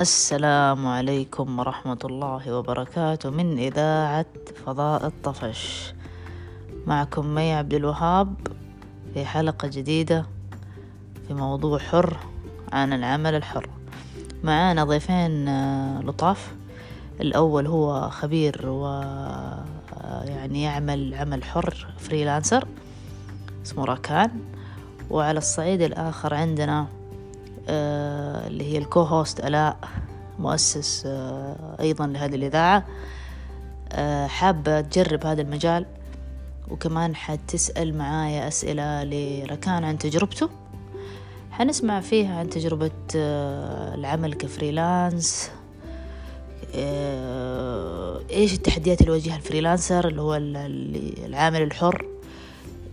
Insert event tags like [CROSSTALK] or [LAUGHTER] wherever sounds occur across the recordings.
السلام عليكم ورحمة الله وبركاته. من إذاعة فضاء الطفش. معكم مي عبد الوهاب في حلقة جديدة في موضوع حر عن العمل الحر. معانا ضيفين آه، لطاف. الأول هو خبير و آه، يعني يعمل عمل حر freelancer اسمه راكان. وعلى الصعيد الآخر عندنا اللي هي ال co-host آلاء مؤسس آه، أيضا لهذه الإذاعة. آه، حابة تجرب هذا المجال وكمان حتسأل معايا أسئلة لركان عن تجربته. حنسمع فيها عن تجربة العمل ك freelance. إيش التحديات اللي يواجهها ال freelancer اللي هو العامل الحر؟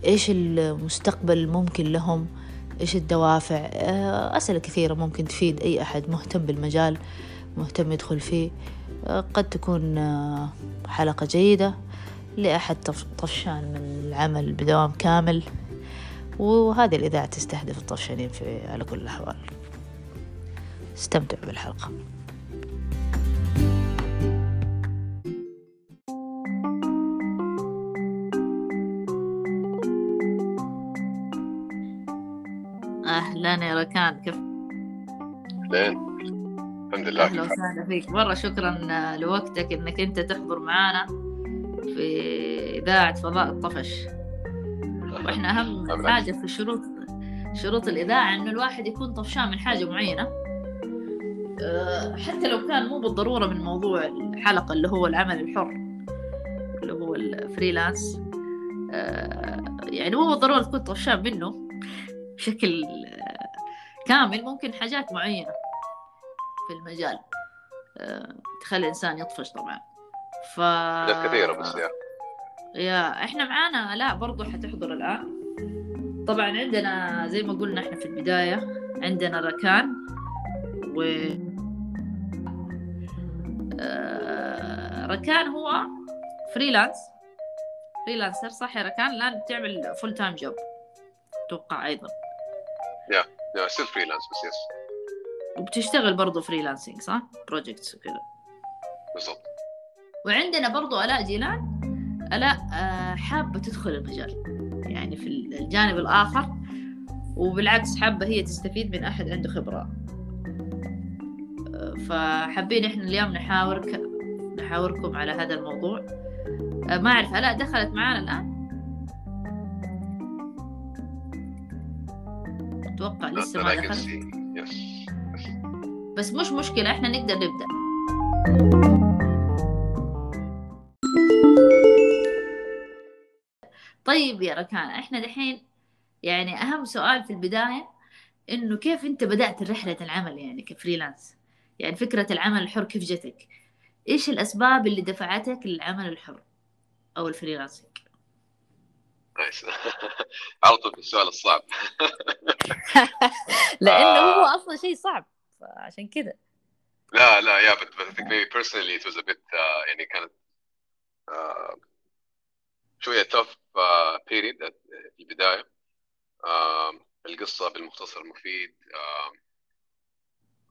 إيش المستقبل الممكن لهم؟ إيش الدوافع؟ آه، أسئلة كثيرة ممكن تفيد أي أحد مهتم بالمجال مهتم يدخل فيه. آه، قد تكون آه، حلقة جيدة لأحد طفشان من العمل بدوام كامل. وهذه الإذاعة تستهدف الطفشانين في على كل الأحوال. استمتعوا بالحلقة. أهلا يا ركان كيف؟ أهلين الحمد لله. أهلا وسهلا فيك. مرة شكرا لوقتك إنك أنت تحضر معنا في إذاعة فضاء الطفش. وإحنا أهم حاجة في شروط شروط الإذاعة إنه الواحد يكون طفشان من حاجة معينة. أه، حتى لو كان مو بالضرورة من موضوع الحلقة اللي هو العمل الحر اللي هو الفريلانس. أه، يعني مو بالضرورة تكون طفشان منه بشكل كامل ممكن حاجات معينة في المجال. آه، تخلي الإنسان يطفش طبعا. ف كثيرة بس يا. يا إحنا معانا لا برضو حتحضر الآن. طبعا عندنا زي ما قلنا إحنا في البداية عندنا ركان و آه، ركان هو freelance. freelancer صح يا ركان؟ الآن بتعمل full-time job أتوقع أيضا. yeah still freelance بس yes وبتشتغل برضه freelancing صح؟ projects وكذا. بالضبط. وعندنا برضه آلاء جيلان. آلاء آه، حابة تدخل المجال يعني في الجانب الآخر. وبالعكس حابة هي تستفيد من أحد عنده خبرة. آه، فحابين إحنا اليوم نحاورك نحاوركم على هذا الموضوع. آه، ما أعرف آلاء دخلت معانا الآن؟ أتوقع لسه ما دخل بس مش مشكلة إحنا نقدر نبدأ. طيب يا ركان إحنا دحين يعني أهم سؤال في البداية إنه كيف أنت بدأت رحلة العمل يعني ك freelance؟ يعني فكرة العمل الحر كيف جتك؟ إيش الأسباب اللي دفعتك للعمل الحر أو ال freelancing nice. [LAUGHS] على طول السؤال الصعب. [LAUGHS] لأنه هو. أصلا شيء صعب فعشان كذا لا لا yeah but, but I think maybe personally it was a bit uh, يعني كانت uh, شوية tough uh, period في البداية. Uh, القصة بالمختصر المفيد uh,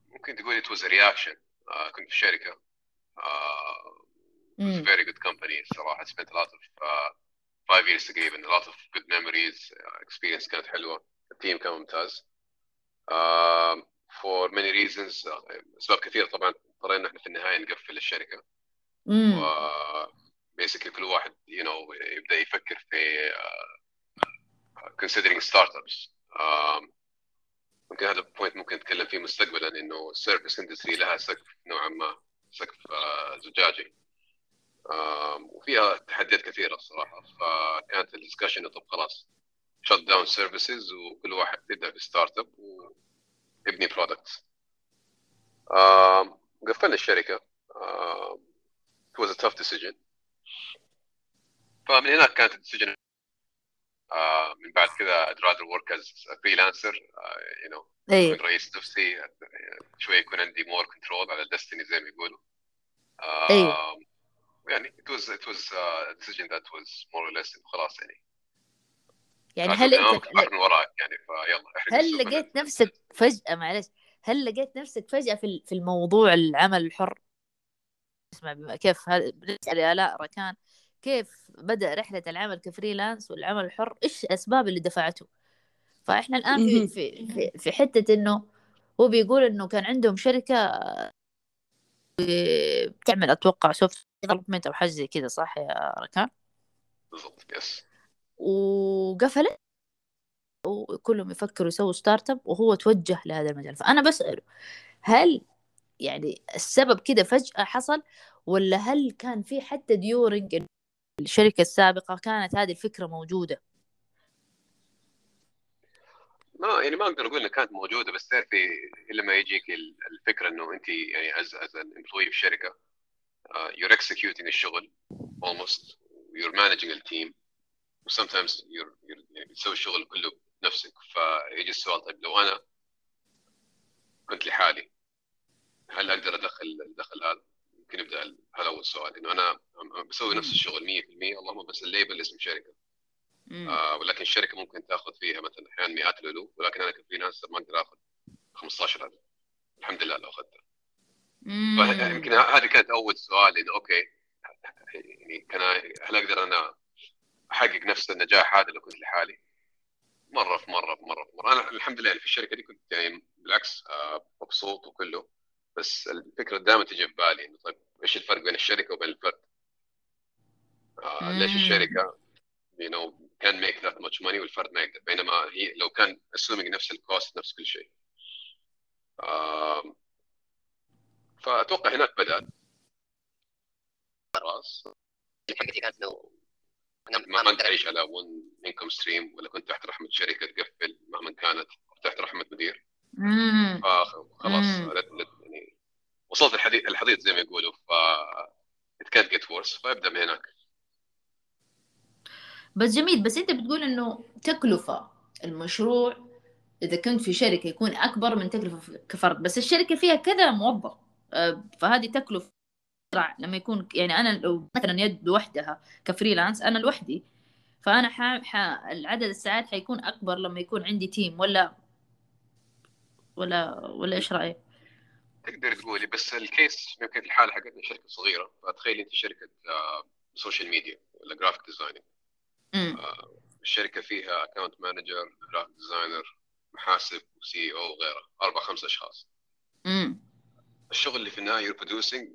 ممكن تقول it was a reaction. Uh, كنت في شركة. Uh, it was a very good company صراحة spent a lot of uh, five years تقريبا a lot of good memories. Uh, experience كانت حلوة. التيم كان ممتاز. uh, for many reasons اسباب كثيره طبعا. اضطرينا إحنا في النهاية نقفل الشركة. mm. و basically كل واحد you know يبدأ يفكر في uh, considering startups. uh, ممكن هذا ال point ممكن نتكلم فيه مستقبلا إنه ال service industry لها سقف نوعا ما سقف uh, زجاجي. وفيها تحديات كثيرة الصراحة فكانت ال discussion طب خلاص. shut down services وكل واحد يبدأ ب startup ويبني products قفلنا الشركة. it was a tough decision. فمن هناك كانت الديسيجن uh, من بعد كذا I'd rather work as a freelancer. uh, you know أيه. رئيس نفسي شوي يكون عندي more control على الدستني زي ما يقولوا. أيه. يعني it was it was a decision that was more or less خلاص يعني. يعني هل أنت من وراك يعني فيلا. [LAUGHS] هل لقيت نفسك فجأة معلش هل لقيت نفسك فجأة في في الموضوع العمل الحر؟ اسمع كيف هذا بالنسبة لآلاء وركان؟ كيف بدأ رحلة العمل ك freelance والعمل الحر؟ إيش الأسباب اللي دفعته؟ فإحنا الآن في في في, في حتة إنه هو بيقول إنه كان عندهم شركة بتعمل أتوقع soft development أو حاجة زي كذا صح يا ركان؟ بالضبط yes وقفلت وكلهم يفكروا يسووا startup وهو توجه لهذا المجال فأنا بسأله هل يعني السبب كده فجأة حصل ولا هل كان في حتى during الشركة السابقة كانت هذه الفكرة موجودة؟ ما يعني ما أقدر أقول إنها كانت موجودة بس تعرفي لما يجيك الفكرة إنه انت يعني as as employee في شركة you're executing الشغل almost you're managing ال team sometimes you're, you're يعني بتسوي الشغل كله بنفسك. فيجي السؤال طيب لو أنا كنت لحالي هل أقدر أدخل الدخل هذا؟ يمكن يبدأ هذا أول سؤال. إنه أنا بسوي نفس الشغل 100% اللهم بس ال label اسم شركة. آه ولكن الشركة ممكن تأخذ فيها مثلا أحيانا مئات الالوف ولكن أنا ك freelancer ما أقدر آخذ 15000 الحمد لله لو اخذتها فيمكن هذه كانت أول سؤال انه okay يعني كان هل أقدر أنا أحقق نفس النجاح هذا لو كنت لحالي؟ مرة في مرة في مرة في مرة أنا الحمد لله يعني في الشركة دي كنت يعني بالعكس آه مبسوط وكله بس الفكرة دائما تجي في بالي إنه طيب إيش الفرق بين الشركة وبين الفرد؟ آه ليش الشركة you know can make that much money والفرد ما يقدر بينما هي لو كان assuming نفس ال cost نفس كل شيء آه فأتوقع هناك بدات خلاص. حقتي كانت لو ما أنت تعيش على ون انكم ستريم ولا كنت تحت رحمة شركة تقفل مهما كانت تحت رحمة مدير. خلاص يعني وصلت الحديد الحضيض زي ما يقولوا ف it can't get worse فابدأ من هناك. بس جميل بس أنت بتقول إنه تكلفة المشروع إذا كنت في شركة يكون أكبر من تكلفة كفرد بس الشركة فيها كذا موظف. فهذه تكلفة لما يكون يعني أنا لو مثلا يد لوحدها ك freelance أنا لوحدي. فأنا ح... ح... العدد الساعات حيكون أكبر لما يكون عندي team ولا ولا ولا إيش رأيك؟ تقدر تقولي بس ال case يمكن الحالة حقتنا شركة صغيرة. فتخيل أنت شركة social media ولا graphic designing الشركة فيها account manager graphic designer محاسب و CEO وغيره أربع خمس أشخاص. مم. الشغل اللي في النهاية you're producing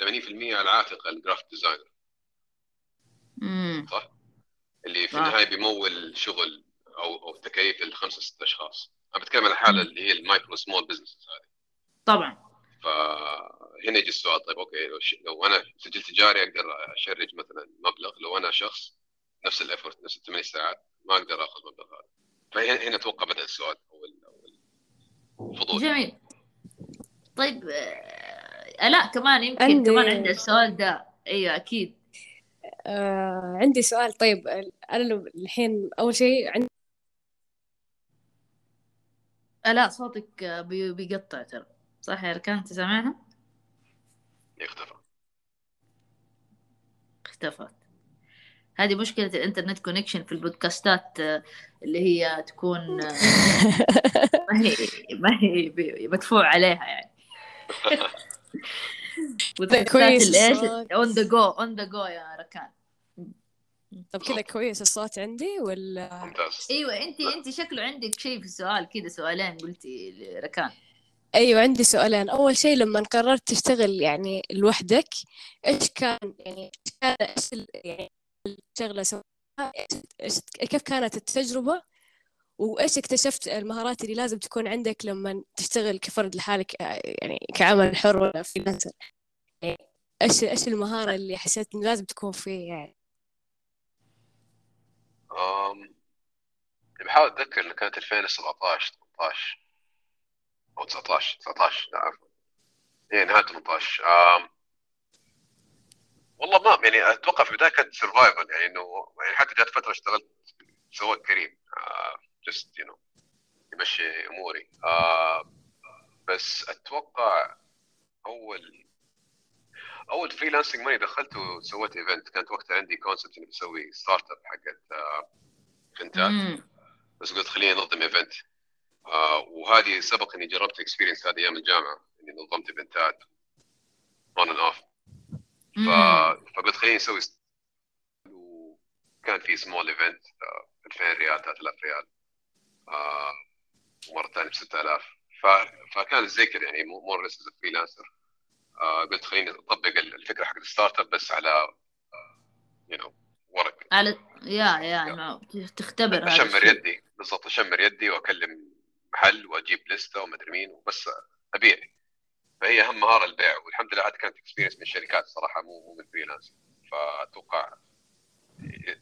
80% على عاتق ال graphic designer صح؟ اللي في النهاية بيمول شغل أو أو تكاليف الخمسة ست أشخاص. أنا بتكلم عن الحاله اللي هي ال micro small business هذه. طبعا. فهنا يجي السؤال طيب okay لو, ش... لو أنا سجل تجاري أقدر أ charge مثلا مبلغ؟ لو أنا شخص نفس الافورت نفس الثمان ساعات ما أقدر آخذ المبلغ هذا. فهنا أتوقع بدأ السؤال أو الفضول جميل. طيب ألاء كمان يمكن عندي... كمان عندي السؤال ده. إيوه أكيد. آه عندي سؤال. طيب أنا الحين أول شيء عندي لا صوتك بيقطع ترى. صح يا ركان أنت سامعها؟ اختفى. اختفت. هذه مشكلة الإنترنت connection في البودكاستات آه، اللي هي تكون آه، [LAUGHS] ما هي ما هي مدفوع عليها يعني. [LAUGHS] كويس on the go on the go يا ركان. طب كذا كويس الصوت عندي ولا ممتاز. أيوه انت أنت شكله عندك شيء في السؤال كذا سؤالين قلتي ركان أيوه عندي سؤالين. أول شيء لما قررت تشتغل يعني لوحدك إيش كان يعني إيش كان إيش يعني الشغلة سويتها؟ كيف كانت التجربة؟ وإيش اكتشفت المهارات اللي لازم تكون عندك لما تشتغل كفرد لحالك يعني كعمل حر ولا فريلانسر يعني إيش إيش المهارة اللي حسيت إنه لازم تكون فيه يعني؟ أم... بحاول أتذكر انه كانت 2017 18 أو 19 19 لا. عفوا إيه نهاية 18 أم... والله ما يعني أتوقع في البداية كانت survival يعني إنه يعني حتى جات فترة اشتغلت سواق كريم. just you know يمشي أموري. آه بس أتوقع أول أول freelancing money دخلته سويت event كانت وقتها عندي concept إني بسوي startup حقت آه event ات بس قلت خليني أنظم event آه وهذه سبق إني جربت experience هذه أيام الجامعة إني نظمت event ات on and off. فقلت خليني أسوي وكان في small event 2000 ريال 3000 ريال. آه ومره ثانية ب 6000 ف... فكان زي كذا يعني more less freelancer قلت خليني أطبق الفكرة حق ال startup بس على you know ورق. على يا يا تختبر أشمر يدي بالضبط أشمر يدي وأكلم محل وأجيب لستة ومدري مين وبس أبيع. فهي أهم مهارة البيع والحمد لله هذه كانت experience من الشركات صراحة مو مو من freelance فأتوقع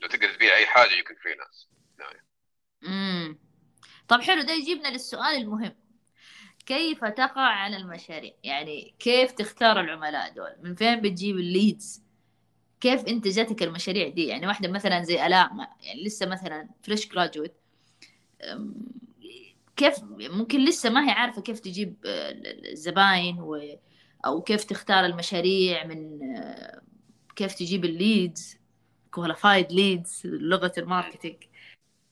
لو تقدر تبيع أي حاجة يمكن freelance امم طب حلو ده يجيبنا للسؤال المهم. كيف تقع على المشاريع؟ يعني كيف تختار العملاء دول؟ من فين بتجيب ال leads كيف انت جاتك المشاريع دي؟ يعني واحدة مثلا زي الاء يعني لسه مثلا fresh graduate كيف ممكن لسه ما هي عارفة كيف تجيب الزباين و أو كيف تختار المشاريع من كيف تجيب ال leads qualified leads لغة ال marketing.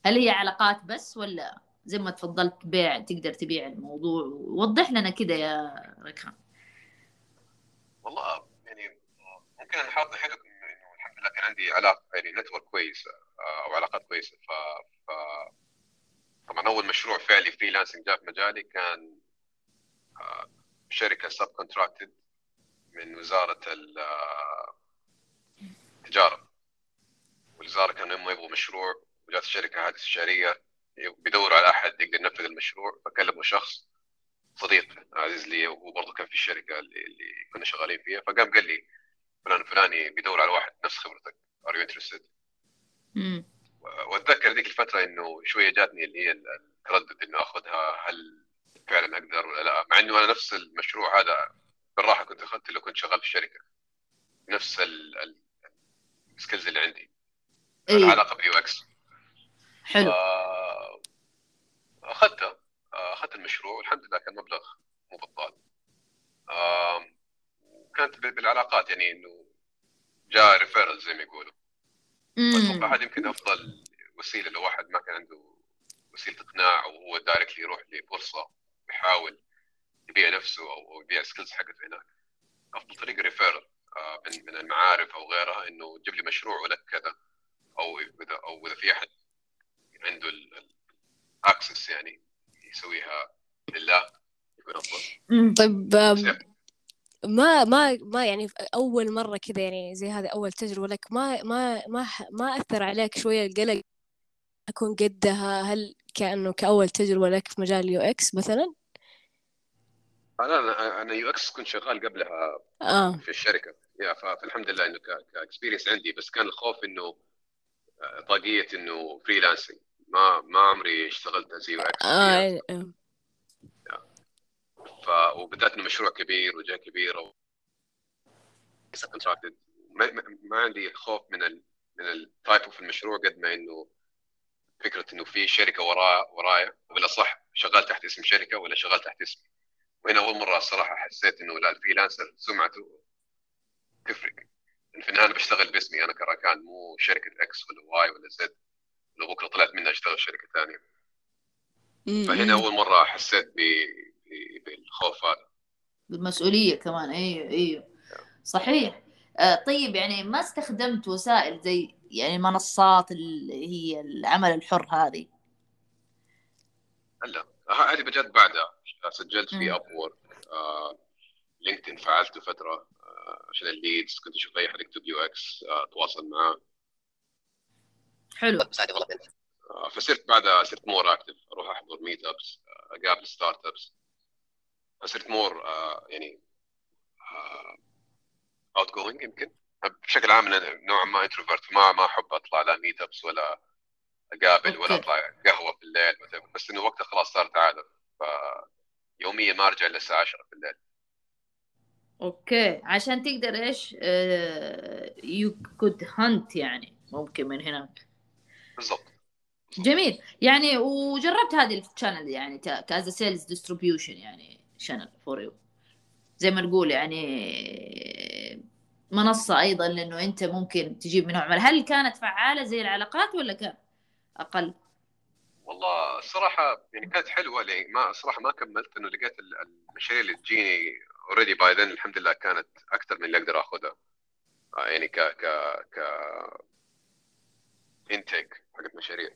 هل هي علاقات بس ولا زي ما تفضلت بيع تقدر تبيع الموضوع وضح لنا كده يا ركان. والله يعني ممكن حاط حلو انه الحمد لله كان عندي علاقة يعني network كويس أو علاقات كويسة. ف, ف... طبعا أول مشروع فعلي freelancing جاء في مجالي كان شركة subcontracted من وزارة التجارة. والوزارة كانوا يبغوا مشروع وجات الشركة هذه استشاريه بيدوروا على أحد يقدر ينفذ المشروع فكلموا شخص صديق عزيز لي وهو برضه كان في الشركة اللي, اللي كنا شغالين فيها فقام قال لي فلان فلاني بيدور على واحد نفس خبرتك are you interested وأتذكر ذيك الفترة إنه شوية جاتني اللي هي التردد إنه أخذها هل فعلا أقدر ولا لا؟ مع إنه أنا نفس المشروع هذا بالراحة كنت أخذته لو كنت شغال في الشركة. نفس ال skills اللي عندي. أيه. العلاقة ب UX. حلو. اخذته أخذت المشروع والحمد لله كان مبلغ مو بطال. وكانت بالعلاقات يعني إنه جاء referral زي ما يقولوا. أتوقع هذا يمكن أفضل وسيلة لو واحد ما كان عنده وسيلة إقناع وهو directly يروح لفرصه ويحاول يبيع نفسه أو يبيع ال skills حقته هناك. أفضل طريقة referral من من المعارف أو غيرها إنه جيب لي مشروع ولك كذا أو اذا أو إذا في أحد عنده ال access يعني يسويها لله يكون افضل طيب ما ما ما يعني أول مرة كذا يعني زي هذه أول تجربة لك ما ما ما ما أثر عليك شوية القلق أكون قدها؟ هل كأنه كأول تجربة لك في مجال UX مثلا؟ أنا أنا UX كنت شغال قبلها آه. في الشركة. يا فالحمد لله إنه ك experience عندي بس كان الخوف إنه طاقية إنه freelancing ما ما عمري اشتغلت زي إكس آه. ف وبالذات إنه مشروع كبير وجهه كبيره contracted ما, ما عندي خوف من ال من ال type of المشروع قد ما إنه فكرة إنه في شركة ورايا ورايا ولا صح شغال تحت اسم شركة ولا شغال تحت اسمي وهنا أول مرة الصراحة حسيت إنه لا ال freelancer سمعته تفرق. في النهاية أنا بشتغل باسمي أنا كراكان مو شركة X ولا Y ولا Z اشتغل شركة ثانية. فهنا أول مرة حسيت بالخوف هذا. بالمسؤولية كمان. أيوه أيوه. صحيح. آه طيب يعني ما استخدمت وسائل زي يعني منصات اللي هي العمل الحر هذه؟ لا هذه بجد بعدها. سجلت في Upwork آه LinkedIn فعلته فترة آه عشان ال leads. كنت أشوف أي حد يكتب UX أتواصل معاه. حلو. فصرت بعدها صرت more active أروح أحضر meetups أقابل startups فصرت more يعني outgoing يمكن. بشكل عام أنا نوعا ما introvert ما ما أحب أطلع لا meetups ولا أقابل. ولا أطلع قهوة بالليل whatever. بس إنه وقتها خلاص صارت عادة. فيوميا ما أرجع إلا الساعة 10 بالليل okay. عشان تقدر إيش you could hunt يعني ممكن من هناك. بالضبط. جميل. يعني وجربت هذه ال channel يعني كا as sales distribution يعني channel for you زي ما نقول يعني منصة أيضا لأنه أنت ممكن تجيب منها عملاء هل كانت فعالة زي العلاقات ولا كان أقل؟ والله الصراحه يعني كانت حلوة لأن ما صراحة ما كملت. إنه لقيت المشاريع اللي تجيني already by then الحمد لله كانت أكثر من اللي أقدر أخذها. آه، يعني ك ك ك intake حقت مشاريع.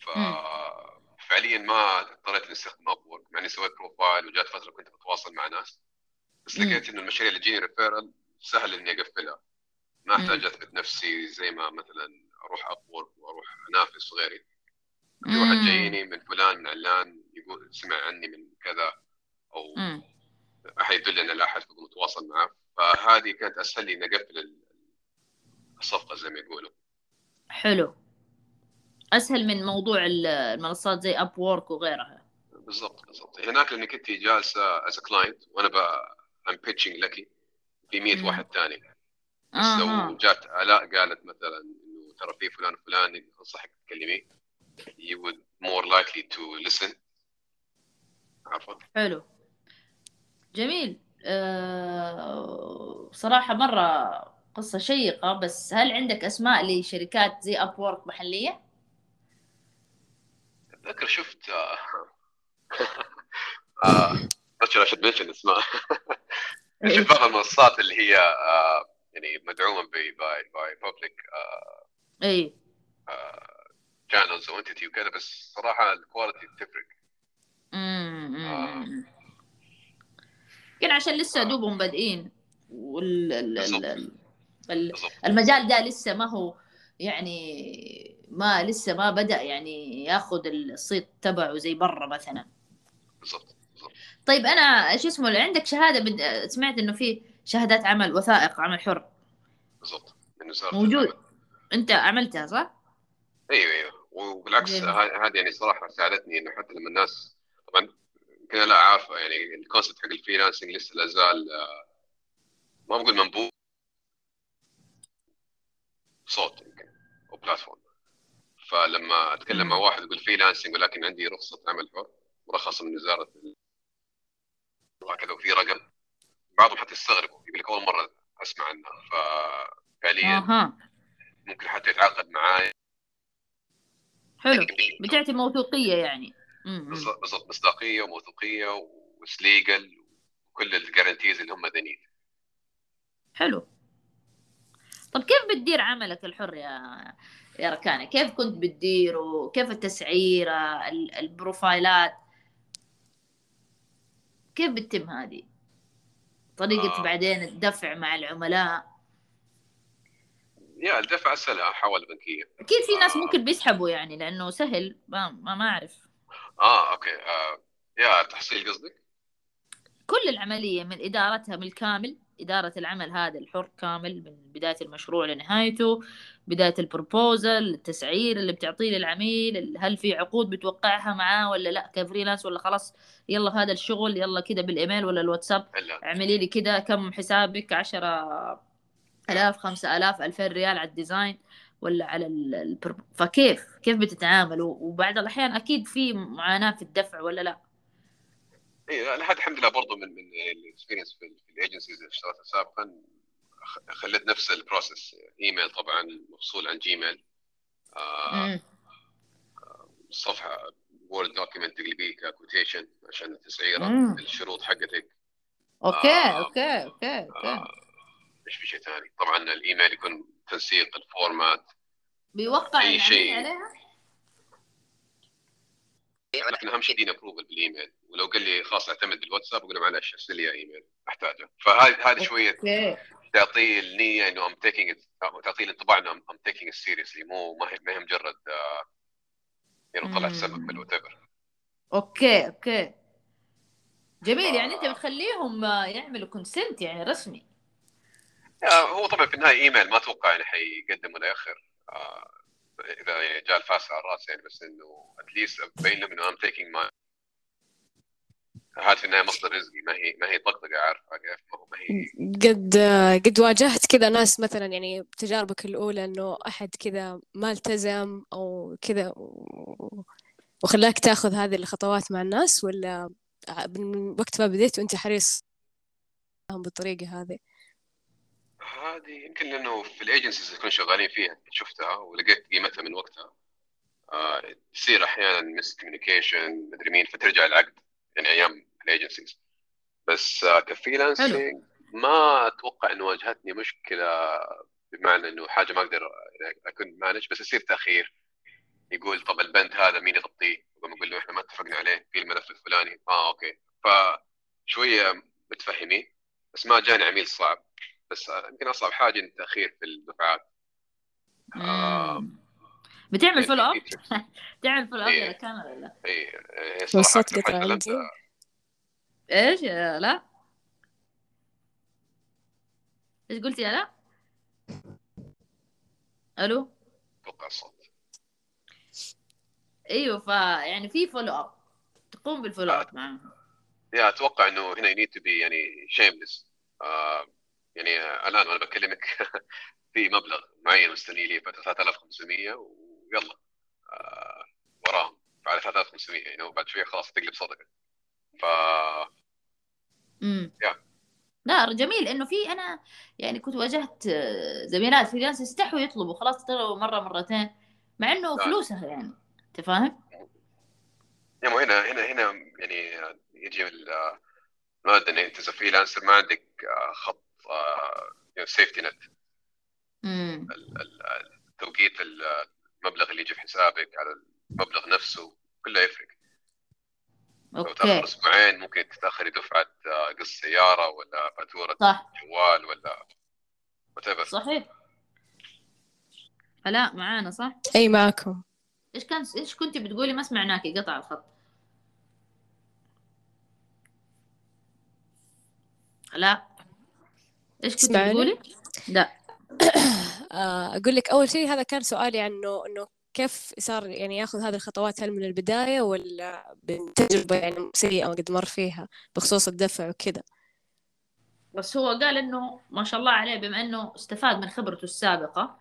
ف فعليا ما اضطريت إني استخدم Up مع إني سويت profile وجات فترة كنت بتواصل مع ناس. بس لقيت إنه المشاريع اللي تجيني referral سهل إني أقفلها. ما احتاج أثبت نفسي زي ما مثلا أروح Up وأروح أنافس غيري في واحد جايني من فلان من علان يقول سمع عني من كذا أو احد يدلني على أحد متواصل معه. فهذه كانت أسهل لي إني أقفل الصفقة زي ما يقولوا. حلو. أسهل من موضوع المنصات زي Upwork وغيرها. بالضبط بالضبط. هناك لانك انت جالسه as client وأنا ب am pitching لك في 100 واحد ثاني بس آه. لو جات آلاء قالت مثلا إنه ترى في فلان فلان انصحك تكلميه you would more likely to listen. عفوا. حلو. جميل. أه... صراحة مرة قصة شيقة بس هل عندك أسماء لشركات زي Upwork محلية؟ أتذكر شفت آه [LAUGHS] آه I should mention اسماء شفت بعض المنصات اللي هي آه يعني مدعومة by by public اي channels و entity وكذا بس صراحة ال quality تفرق امم يمكن عشان لسه دوبهم بادئين. وال المجال ده لسه ما هو يعني ما لسه ما بدأ يعني ياخذ الصيت تبعه زي برا مثلا. بالضبط طيب أنا شو اسمه عندك شهادة بد... سمعت إنه في شهادات عمل وثائق عمل حر. بالضبط من وزاره موجود. أنت عملتها صح؟ أيوه أيوه. وبالعكس هذه يعني صراحة ساعدتني إنه حتى لما الناس طبعا يمكن لا عارفه يعني ال concept حق ال freelancing لسه لا زال آه، ما بقول منبوذ. صوت يمكن أو بلاتفورم فلما أتكلم مع واحد يقول فريلانسنج ولكن عندي رخصة عمل حر مرخصة من وزارة وهكذا وفي رقم بعضهم حتى يستغربوا يقول لك أول مرة أسمع عنها ففعليا. ممكن حتى يتعاقد معاي. حلو. بتعطي موثوقية يعني. بالضبط مصداقية وموثوقية وسليجل وكل الجارنتيز اللي هم ذنيل حلو. طب كيف بتدير عملك الحر يا يا ركانه كيف كنت بتديره كيف التسعيره البروفايلات؟ كيف بتتم هذه؟ طريقة آه. بعدين الدفع مع العملاء. يا الدفع أسهل حوالي بنكيه أكيد في ناس آه. ممكن بيسحبوا يعني لأنه سهل. ما ما, أعرف. آه okay. آه. يا تحصيل قصدك؟ كل العملية من إدارتها بالكامل إدارة العمل هذا الحر كامل من بداية المشروع لنهايته. بداية ال proposal التسعير اللي بتعطيه للعميل هل في عقود بتوقعها معاه ولا لا ك freelance ولا خلاص يلا هذا الشغل يلا كده بالإيميل ولا الواتساب اعملي لي كده كم حسابك عشرة آلاف خمسة آلاف ألفين ريال على ال design ولا على البرب... فكيف؟ كيف بتتعاملوا وبعض الأحيان أكيد في معاناة في الدفع ولا لا؟ اي لحد الحمد لله برضه من من ال experience في ال agencies اللي اشتغلتها سابقا خليت نفس ال process email طبعا مفصول عن جيميل. آه صفحة Word document تقلبيه ك quotation عشان التسعيره الشروط حقتك. okay آه okay okay okay. آه إيش في شيء ثاني؟ طبعا الإيميل يكون تنسيق ال format بيوقع أي شيء. عليها؟ لكن أهم شيء يديني approval بال email. ولو قال لي خلاص أعتمد بالواتساب أقول له معلش أرسل لي إيميل. أحتاجه. فهذه هذه شوية تعطيه النية إنه I'm taking تعطيه الانطباع إنه I'm taking seriously مو ما هي مجرد يعني طلعت سبب whatever okay okay. جميل يعني أنت بتخليهم يعملوا consent يعني رسمي. هو طبعا في النهاية ايميل ما أتوقع يعني حيقدم ولا ياخر آه، إذا جاء الفاس على الرأس يعني بس إنه at least ابين لهم إنه I'm taking my هذا في النهايه مصدر رزقي ما هي ما هي طقطقة عارف ما هي قد قد واجهت كذا ناس مثلا يعني بتجاربك الأولى إنه أحد كذا ما التزم أو كذا وخلاك تاخذ هذه الخطوات مع الناس ولا من وقت ما بديت وأنت حريص بالطريقة هذه؟ هذه يمكن لأنه في ال agencies اللي كنا شغالين فيها شفتها ولقيت قيمتها من وقتها. آه، يصير أحيانا miscommunication مدري مين فترجع العقد يعني أيام ال agencies بس ك freelancing ما أتوقع إنه واجهتني مشكلة بمعنى إنه حاجة ما أقدر أكون manage بس يصير تأخير يقول طب البند هذا مين يغطيه؟ وقام أقول له إحنا ما اتفقنا عليه في الملف الفلاني آه okay فشوية متفهمين بس ما جاني عميل صعب بس يمكن أصعب حاجة التأخير في الدفعات آه بتعمل follow up? [LAUGHS] بتعمل follow up إيه. كان ولا لا؟ اي إيه، والصوت صراحة قطع لما عندي. تعلمت إيش؟ يا لا؟ إيش قلتي يا لا؟ ألو؟ أتوقع الصوت. أيوه فيعني في follow up تقوم بال follow up معاهم yeah أتوقع إنه هنا you have to be يعني shameless آه يعني الآن وأنا بكلمك [LAUGHS] في مبلغ معين مستني لي ف 3500 ويلا. آه وراهم. على 3500 يعني وبعد شوية خلاص تقلب صدقه ف امم. لا جميل إنه في أنا يعني كنت واجهت آه، زميلات فريلانس يستحوا يطلبوا خلاص طلبوا مرة مرتين مع إنه لا. فلوسها يعني أنت فاهم؟ يعني هنا هنا هنا يعني يجي ال- آه، المادة ان إنت إز فريلانسر ما عندك آه، خط سيفتي نت امم توقيت ال- المبلغ اللي يجي في حسابك على المبلغ نفسه كله يفرق أوكي. تأخر أسبوعين ممكن تتأخري دفعة آه، قسط سيارة ولا فاتورة صح. جوال ولا whatever. صحيح. لا معانا صح؟ أي معكم. إيش كان إيش كنت بتقولي؟ ما سمعناكي قطع الخط. لا إيش كنت تسمعني؟ بتقولي؟ لا. [COUGHS] آه، أقول لك أول شيء هذا كان سؤالي عنه إنه كيف صار يعني ياخذ هذه الخطوات هل من البداية ولا بتجربه يعني سيئة قد مر فيها بخصوص الدفع وكذا بس هو قال إنه ما شاء الله عليه بما إنه استفاد من خبرته السابقة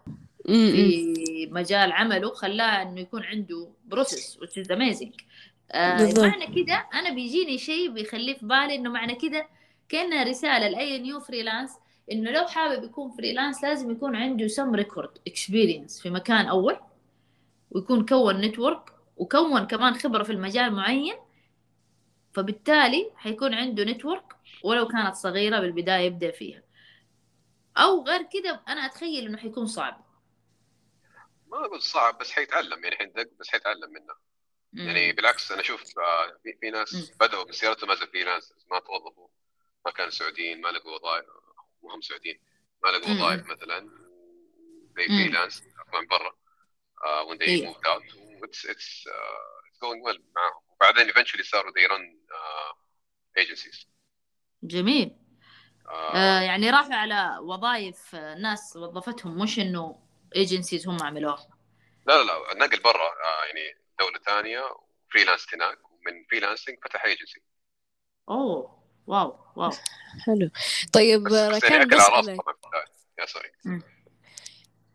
م-م. في مجال عمله خلاه إنه يكون عنده بروسيس which is amazing آه. معنى كده أنا بيجيني شيء بيخليه في بالي إنه معنى كده كانها رسالة لأي new freelance إنه لو حابب يكون freelance لازم يكون عنده some record experience في مكان أول ويكون كون network وكون كمان خبرة في المجال معين فبالتالي حيكون عنده network ولو كانت صغيرة بالبداية يبدأ فيها أو غير كده أنا أتخيل إنه حيكون صعب ما أقول صعب بس حيتعلم يعني حيندق بس حيتعلم منه مم. يعني بالعكس أنا أشوف آه، في, في ناس بدأوا بسيارتهم as freelancers ما توظفوا ما كانوا سعوديين ما لقوا وظائف مو هم سعوديين ما لقوا مم. وظائف مثلا مم. freelance من برا uh, when they إيه. moved out it's it's uh, it's going well معهم وبعدين eventually صاروا they run uh, agencies. جميل. Uh, آه يعني راحوا على وظائف آه، ناس وظفتهم مش إنه ايجنسيز هم عملوها. لا لا لا النقل برا uh, يعني دولة ثانية freelance هناك ومن freelancing فتح ايجنسي oh wow wow. حلو. طيب بس, آه، بس يعني بسألك. يا sorry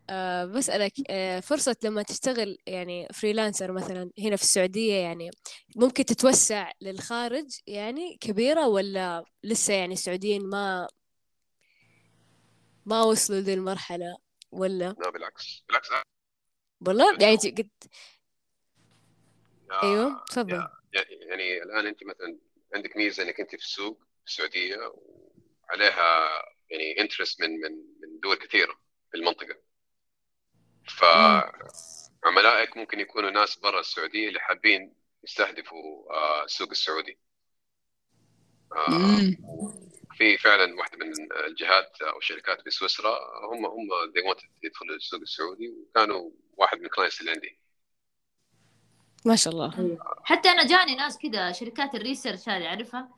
آه بسألك آه فرصة لما تشتغل يعني freelancer مثلا هنا في السعودية يعني ممكن تتوسع للخارج يعني كبيرة ولا لسه يعني السعوديين ما ما وصلوا ذي المرحلة ولا؟ لا بالعكس بالعكس. والله يعني ج- قد أيوه تفضل. يعني يعني الآن أنت مثلا عندك ميزة إنك أنت في السوق في السعودية وعليها يعني انترست من من من دول كثيرة في المنطقة. فعملائك ممكن يكونوا ناس برا السعودية اللي حابين يستهدفوا آه، السوق السعودي. آه،. في فعلا واحدة من الجهات أو الشركات في سويسرا هم هم they wanted يدخلوا السوق السعودي وكانوا واحد من ال clients اللي عندي. ما شاء الله. حتى أنا جاني ناس كذا شركات ال research هذه عارفها؟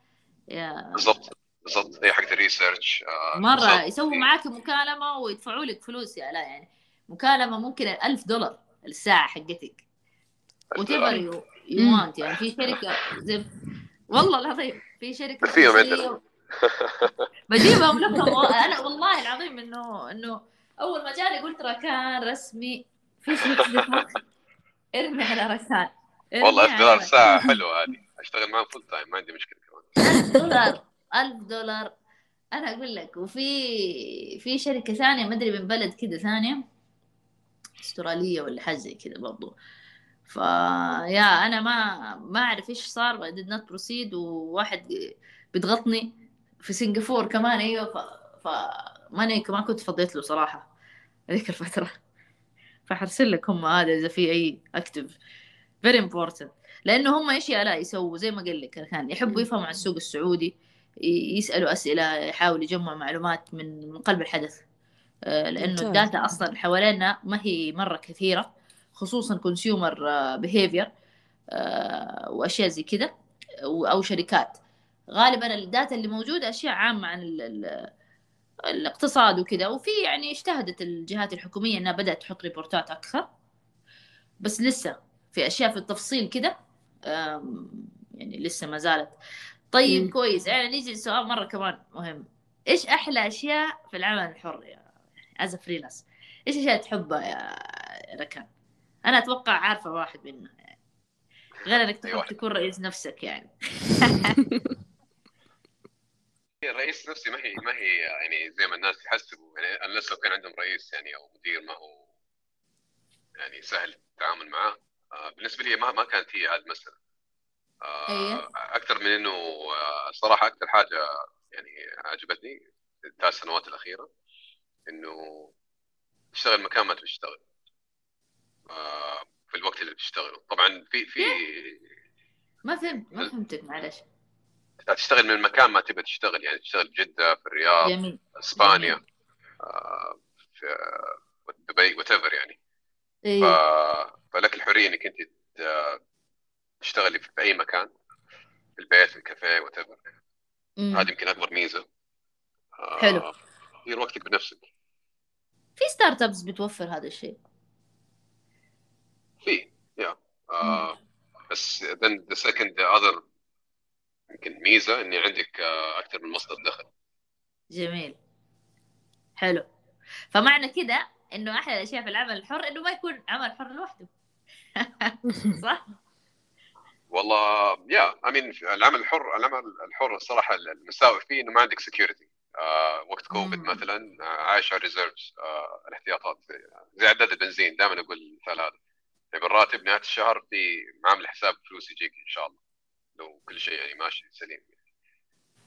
yeah بالضبط بالضبط هي حقت ال research آه، مرة بالضبط. يسووا معاك مكالمة ويدفعوا لك فلوس يا لا يعني. مكالمة ممكن ألف دولار الساعة حقتك. whatever you. وانت يعني في شركة زي والله العظيم في شركة فيهم. بجيبهم لكم أنا والله العظيم إنه إنه أول ما جاني قلت ركان رسمي. في مخي. ارمي على ركان والله 1000 على دولار ركان. ساعة حلوة هذه. أشتغل معهم full time ما عندي مشكلة كمان. 1000 دولار 1000 دولار. أنا أقول لك وفي في شركة ثانية ما أدري من بلد كذا ثانية. استرالية ولا حاجة زي كذا برضو. ف yeah أنا ما ما أعرف إيش صار did not proceed وواحد بيضغطني في سنغافور كمان أيوه ف, ف... ماني ما كنت فضيت له صراحة هذيك الفترة. فحرسل لك هم هذا إذا في أي active very important لأنه هم إيش لا يسووا؟ زي ما قال لك كان يحبوا يفهموا عن السوق السعودي يسألوا أسئلة يحاولوا يجمعوا معلومات من من قلب الحدث. لأنه ال data أصلا حوالينا ما هي مرة كثيرة خصوصا consumer behavior آه، وأشياء زي كذا أو شركات. غالبا ال data اللي موجودة أشياء عامة عن الاقتصاد وكذا وفي يعني اجتهدت الجهات الحكومية إنها بدأت تحط ريبورتات أكثر. بس لسه في أشياء في التفصيل كذا يعني لسه ما زالت. طيب م. كويس. يعني نيجي لسؤال مرة كمان مهم. إيش أحلى أشياء في العمل الحر يعني؟ as freelance إيش أشياء تحبها يا ركان؟ أنا أتوقع عارفة واحد منها يعني. غير إنك تحب تكون رئيس نفسك يعني. [LAUGHS] الرئيس نفسي ما هي ما هي يعني زي ما الناس يحسبوا. يعني انلس لو كان عندهم رئيس يعني أو مدير ما هو يعني سهل التعامل معاه. آه بالنسبة لي ما ما كانت هي هذه المساله آه أيه. أكثر من إنه آه الصراحه أكثر حاجة يعني عجبتني الثلاث سنوات الأخيرة. إنه تشتغل مكان ما تبي تشتغل. آه في الوقت اللي بتشتغله. طبعا في في ما فهمت ما فهمتك معلش. تشتغل من مكان ما تبغى تشتغل يعني تشتغل بجده في الرياض جميل. إسبانيا جميل. آه في دبي وات يعني. إيه. ف... فلك الحرية إنك أنت تشتغلي في أي مكان في البيت في الكافيه وات هذه يمكن أكبر ميزة. آه حلو. تدير وقتك بنفسك. في ستارت ابس بتوفر هذا الشيء. في يا آه بس then the second the other يمكن ميزة إني عندك آه، أكثر من مصدر دخل. جميل. حلو. فمعنى كده إنه أحلى الأشياء في العمل الحر إنه ما يكون عمل حر لوحده. [LAUGHS] صح؟ والله يا امين العمل الحر العمل الحر الصراحه المساوئ فيه إنه ما عندك security وقت كوفيد مثلا آه عايش على ال reserves آه الاحتياطات زي عداد البنزين دائما أقول المثال هذا. يعني بالراتب نهاية الشهر في معامله حساب فلوس يجيك إن شاء الله لو كل شيء يعني ماشي سليم.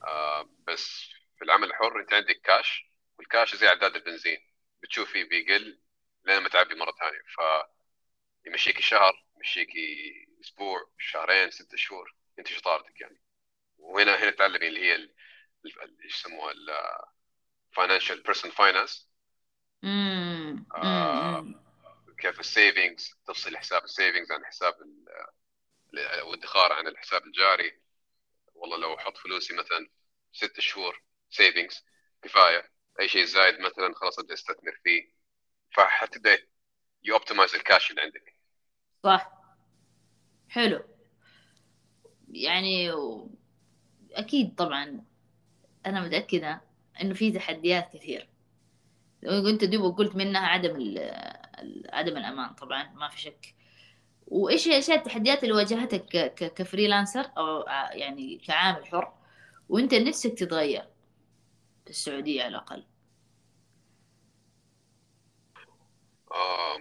آه بس في العمل الحر أنت عندك كاش والكاش زي عداد البنزين. بتشوف فيه بيقل لين ما تعبي مرة ثانية. ف يمشيك شهر يمشيك أسبوع شهرين ست شهور أنت شطارتك يعني؟ وهنا هنا تعلمي اللي هي يسموها ال financial personal finance كيف ال savings تفصل حساب ال savings عن حساب والادخار عن الحساب الجاري. والله لو أحط فلوسي مثلا ست شهور savings كفاية. أي شيء زايد مثلا خلاص أبدأ أستثمر فيه. فحتبدأ ي optimize الكاش اللي عندك. صح. حلو. يعني أكيد طبعا أنا متأكدة إنه في تحديات كثير. لو كنت دوب قلت منها عدم عدم الأمان طبعا ما في شك. وإيش هي أشياء التحديات اللي واجهتك ك freelancer أو يعني كعامل حر وأنت نفسك تتغير في السعودية على الأقل؟ آه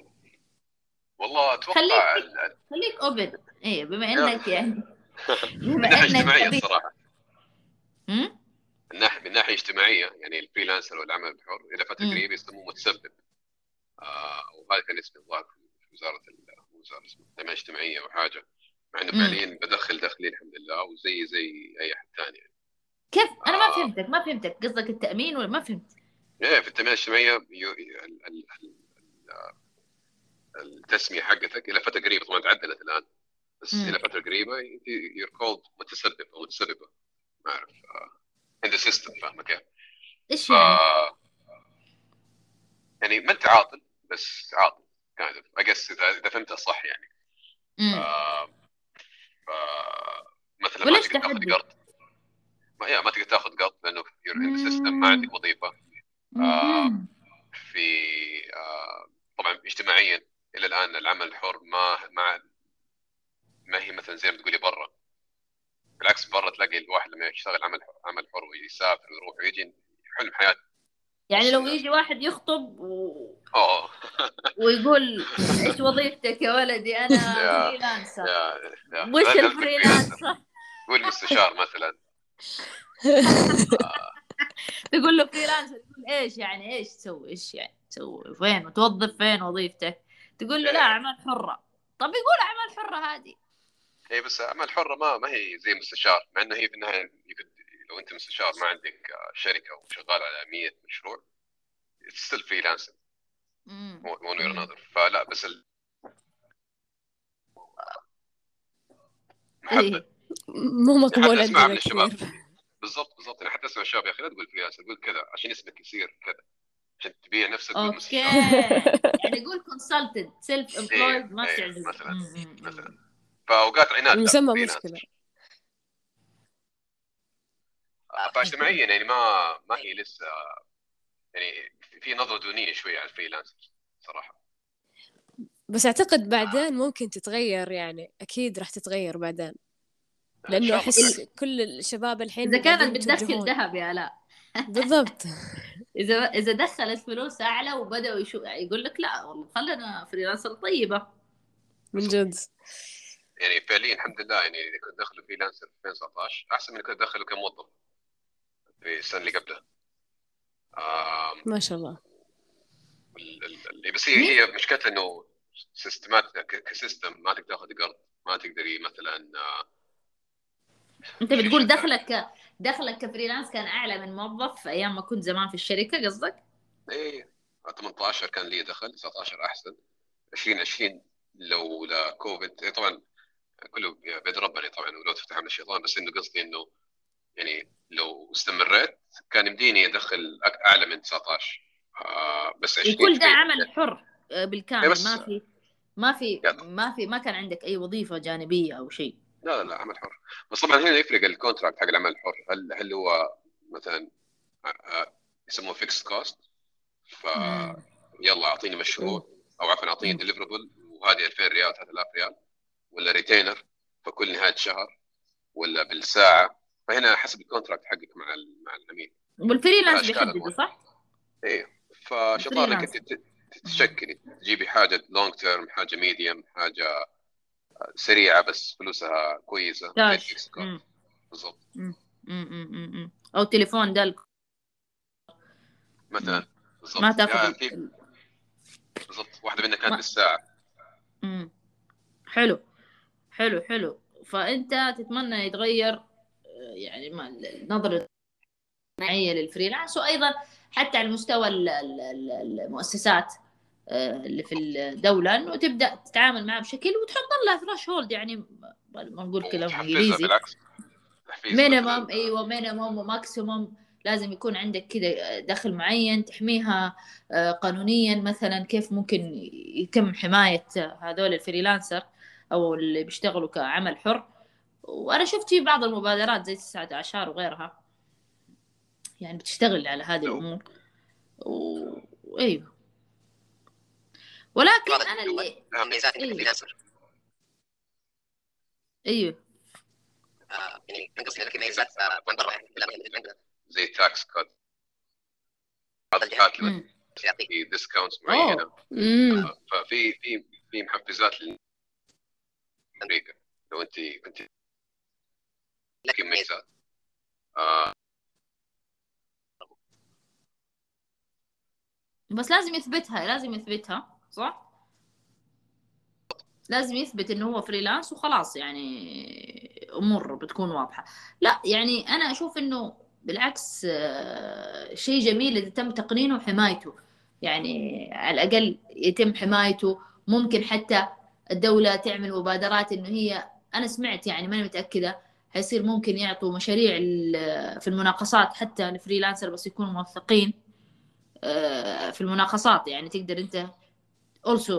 والله أتوقع خليك خليك open إيه بما إنك يعني [LAUGHS] بما إنك اجتماعيه الصراحه من ناحيه من ناحية اجتماعية يعني ال freelancer والعمل الحر إلى فترة قريبة يسموه متسبب آه وهذا كان اسمه الظاهر في وزارة وزارة التنميه الاجتماعيه أو حاجة مع إنه فعليا بدخل دخلي الحمد لله وزي زي أي أحد ثاني يعني. كيف؟ أنا آه. ما فهمتك ما فهمتك قصدك التأمين ولا ما فهمت؟ إيه في التنميه الاجتماعية التسمية حقتك إلى فترة قريبة طبعا تعدلت الآن بس. إلى فترة قريبة you're called متسبب أو متسببة ما أعرف in the system فاهمة كيف؟ إيش يعني؟ يعني ما أنت عاطل بس عاطل kind of I guess إذا فهمتها صح يعني. آه ف مثلا ما تقدر تاخذ قرض. ما يا ما تقدر تاخذ قرض لأنه you're in system ما عندك وظيفة. آه في آه طبعا اجتماعيا إلى الآن العمل الحر ما ما ما هي مثلا زي ما تقولي برا. بالعكس برا تلاقي الواحد لما يشتغل عمل عمل حر ويسافر ويروح ويجي حلم حياته يعني لو يجي واحد يخطب و... ويقول إيش [LAUGHS] وظيفتك يا ولدي؟ أنا [LAUGHS] freelancer. وش لا- لا تقول ال freelancer قول مستشار مثلا. [LAUGHS] تقول له freelancer يقول إيش يعني؟ إيش تسوي؟ إيش يعني تسوي؟ فين توظف فين وظيفتك؟ تقول له لا أعمال حرة. طب يقول أعمال حرة هذه. اي إيه، بس اعمال حره ما ما هي زي مستشار مع إنه هي في النهاية يقد- لو أنت مستشار ما عندك آه، شركة وشغال على 100 مشروع ستيل way or مم. another فلا بس ال... محبة إيه. مو مقبول اسمعها عندنا من الشباب. بالضبط بالضبط أنا حتى أسمع الشباب يا أخي لا تقول فريلانسر قول كذا عشان اسمك يصير كذا عشان تبيع نفسك قول أوكي [LAUGHS] يعني يقول كونسلتنت سيلف امبلويد ما إيه، تعزز مثلاً،. مثلاً. فأوقات عناد المسمى. مشكلة. آه، فاجتماعيا يعني ما ما هي لسه يعني في نظرة دونية شوية على ال freelancer صراحة. بس أعتقد بعدين ممكن تتغير يعني أكيد راح تتغير بعدين. أحس تغير. كل الشباب الحين إذا كانت بتدخل. ذهب يا لا. بالضبط. [LAUGHS] اذا إذا دخلت فلوس أعلى وبدأوا يشو يقول لك لا والله خلينا freelancer طيبة. من جد. يعني فعليا الحمد لله يعني إذا كنت داخل freelancer في 2019 أحسن من كنت داخله كموظف في السنة اللي قبلها. آم، ما شاء الله. ال- ال- ال- بس هي هي مشكلتها إنه سيستمات ك system ما تقدر تاخذ قرض ما تقدري مثلا آه، أنت بتقول دخلك دخلك ك freelance كان أعلى من موظف في أيام ما كنت زمان في الشركة قصدك؟ إيه 18 كان لي دخل 19 أحسن. 2020 لولا كوفيد إيه طبعا كله بيد ربنا طبعا ولو تفتح من الشيطان بس إنه قصدي إنه يعني لو استمريت كان يمديني أدخل أعلى من 19 آه بس 20 وكل ده. عمل حر آه، بالكامل. إيه ما في ما في. ما في ما كان عندك أي وظيفة جانبية أو شيء. لا لا لا عمل حر. بس طبعا هنا يفرق ال contract حق العمل الحر هل هل هو مثلا آه، آه، يسموه fixed cost ف. يلا أعطيني مشروع أو عفوا أعطيني deliverable وهذه 2000 ريال 3000 ريال. ولا retainer فكل نهاية شهر ولا بالساعة. فهنا حسب ال contract حقك مع مع العميل وال freelance أنواع. صح؟ إيه. فشطار انك freelance. انت ت- تشكلي تجيبي حاجة long term حاجة medium حاجة سريعة بس فلوسها كويسة. بالضبط. أو تليفون دل مثلا. بالضبط. ما تاخذ يعني بالضبط. واحدة منها كانت بالساعة. حلو. حلو حلو. فأنت تتمنى يتغير آه، يعني ما- النظره الصناعيه للفريلانس وأيضا حتى على مستوى ال- ال- ال- المؤسسات آه، اللي في الدولة إنه تبدأ تتعامل معه بشكل وتحط لها threshold يعني ما نقول كلام إنجليزي. minimum. إيوه minimum و maximum لازم يكون عندك كذا دخل معين تحميها آه، قانونيا مثلا كيف ممكن يتم حماية هذول ال freelancer. أو اللي بيشتغلوا كعمل حر. وأنا شفت في بعض المبادرات زي تسعة اعشار وغيرها. يعني بتشتغل على هذه. الأمور. و... أيوه. ولكن أنا اللي إيه. ال freelancer أيوه. آه، آه، زي tax code في discounts معينة. امم ففي في في محفزات لامريكا لو انت كنت في مميزات آه. بس لازم يثبتها لازم يثبتها صح؟ لازم يثبت إنه هو فريلانس وخلاص يعني أمور بتكون واضحة. لا يعني أنا أشوف إنه بالعكس آه، شيء جميل إذا تم تقنينه وحمايته. يعني على الأقل يتم حمايته ممكن حتى الدولة تعمل مبادرات إنه هي أنا سمعت يعني ماني متأكدة حيصير ممكن يعطوا مشاريع في المناقصات حتى ال freelancer بس يكونوا موثقين آه، في المناقصات. يعني تقدر أنت also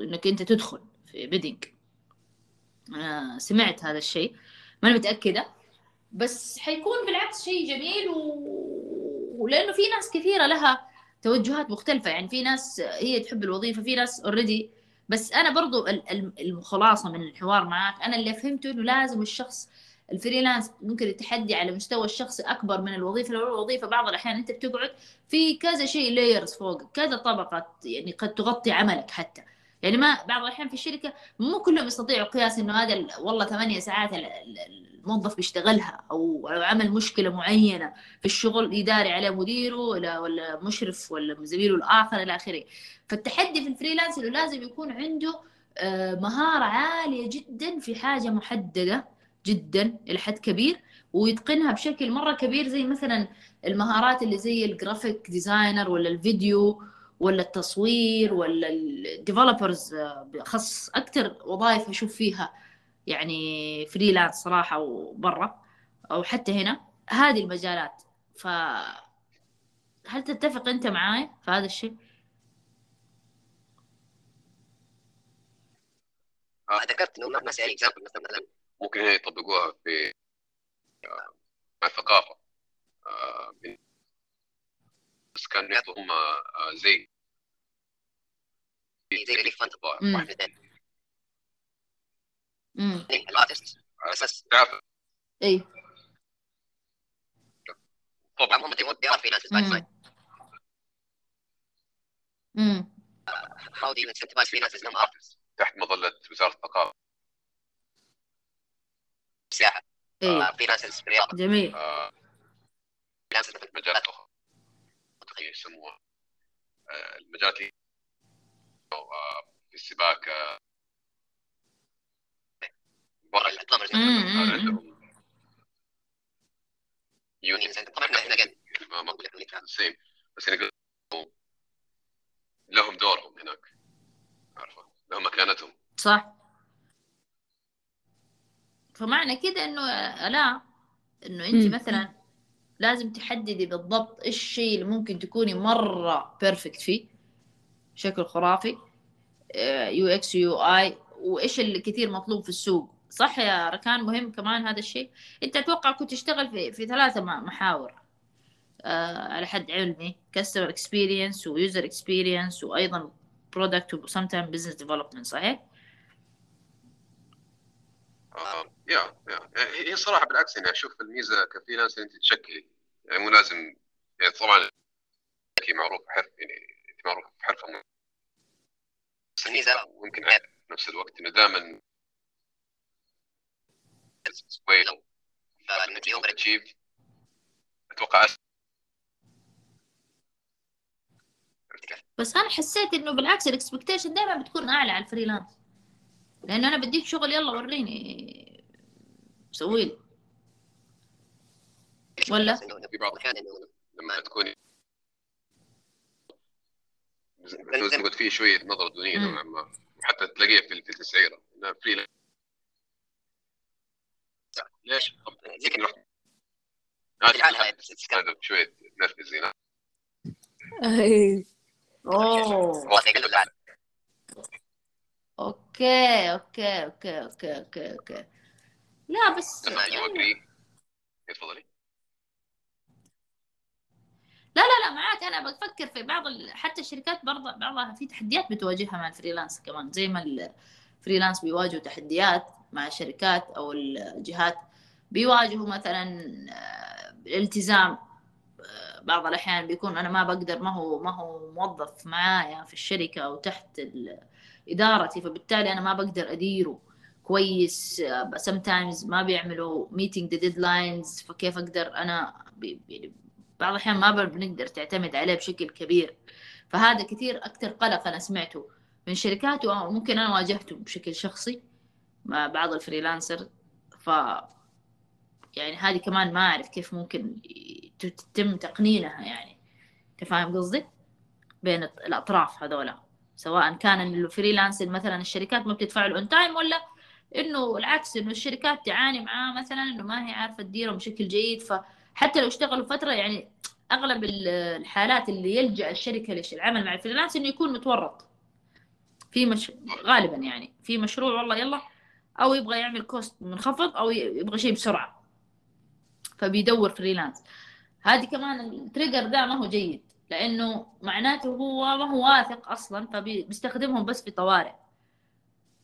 إنك أنت تدخل في bidding أنا سمعت هذا الشيء ماني متأكدة. بس حيكون بالعكس شيء جميل و... ولأنه في ناس كثيرة لها توجهات مختلفة. يعني في ناس هي تحب الوظيفة في ناس already بس أنا برضو ال- ال- الخلاصة من الحوار معك أنا اللي فهمته إنه لازم الشخص ال freelance ممكن التحدي على مستوى الشخصي أكبر من الوظيفة لو الوظيفه بعض الأحيان أنت بتقعد في كذا شيء layers فوق كذا طبقة يعني قد تغطي عملك حتى. يعني ما بعض الأحيان في الشركة مو كلهم يستطيعوا قياس إنه هذا ال- والله ثمانية ساعات ال- ال- الموظف بيشتغلها أو عمل مشكلة معينة في الشغل يداري عليه مديره ولا ولا مشرف ولا زميله الآخر إلى آخره. فالتحدي في ال freelance إنه لازم يكون عنده آه، مهارة عالية جدا في حاجة محددة جدا إلى حد كبير ويتقنها بشكل مرة كبير زي مثلا المهارات اللي زي ال graphic designer ولا الفيديو ولا التصوير ولا ال developers باخص أكثر وظائف أشوف فيها يعني freelance صراحة وبرا أو حتى هنا هذه المجالات ف هل تتفق أنت معاي في هذا الشيء؟ ذكرت إنه مثلا example مثلا ممكن يطبقوها في آه، مع الثقافة آه، بس كانوا يعطوا هم آه، زي زي relief fund مم. واحد من الاثنين امم ال artist بس تعرف اي طبعا هم they want they are freelancers by design how do you incentivize freelancers انهم artists تحت مظلة وزارة الثقافة سياحه اي freelancers في الرياضة. جميل. آه، في مجالات أخرى. يسموها آه، المجالات آه، في ال same بس لهم دورهم هناك. عارفة لهم مكانتهم. صح. فمعنى كده إنه لا إنه أنت. مثلا لازم تحددي بالضبط إيش الشيء اللي ممكن تكوني مرة perfect فيه. بشكل خرافي. UX UI. وإيش اللي كثير مطلوب في السوق؟ صح يا ركان مهم كمان هذا الشيء. أنت أتوقع كنت تشتغل في في ثلاثة محاور. آه على حد علمي customer experience و user experience وأيضا product و same time business development صحيح؟ آه، yeah yeah. هي هي صراحة بالعكس يعني أشوف الميزة ك freelancer أنت تشكلي يعني مو لازم يعني طبعا معروف حرف يعني معروف. بس الميزه ويمكن في نفس الوقت إنه دائما أسهل بس أنا حسيت إنه بالعكس ال expectation دائما بتكون أعلى على ال freelance لأنه أنا بديك شغل يلا وريني. سوي لي ولا؟ في بعض الاحيان إنه لما تكوني قلت فيه شوية نظرة دونية مم. نوعا ما. وحتى تلاقيها في في التسعيرة. إنها freelance ليش؟ كذا رحت في هذا شوية نرفزي إيه. أوه. okay okay okay okay okay okay. لا بس you اجري تفضلي. لا لا لا معاك. أنا بفكر في بعض ال... حتى الشركات برضه بعضها في تحديات بتواجهها مع ال freelance كمان زي ما ال freelance بيواجهوا تحديات مع الشركات أو الجهات. بيواجهوا مثلا آه، الالتزام آه، بعض الأحيان بيكون أنا ما بقدر ما هو ما هو موظف معايا في الشركة أو تحت ادارتي فبالتالي أنا ما بقدر أديره كويس sometimes ما بيعملوا meeting the deadlines فكيف أقدر أنا يعني بعض الأحيان ما بنقدر تعتمد عليه بشكل كبير. فهذا كثير أكثر قلق أنا سمعته من شركات وممكن أنا واجهته بشكل شخصي مع بعض ال freelancer ف يعني هذه كمان ما أعرف كيف ممكن تتم تقنينها يعني. أنت فاهم قصدي؟ بين الأطراف هذولا. سواء كان الفريلانسر مثلا الشركات ما بتدفع له on time ولا إنه العكس إنه الشركات تعاني معاه مثلا إنه ما هي عارفة تديرهم بشكل جيد فحتى لو اشتغلوا فترة يعني أغلب الحالات اللي يلجأ الشركة للعمل مع ال freelance إنه يكون متورط. في مش... غالبا يعني. في مشروع والله يلا أو يبغى يعمل cost منخفض أو يبغى شيء بسرعة. فبيدور freelance. هذه كمان ال trigger ده ما هو جيد لأنه معناته هو ما هو واثق أصلا فبيستخدمهم بس في طوارئ.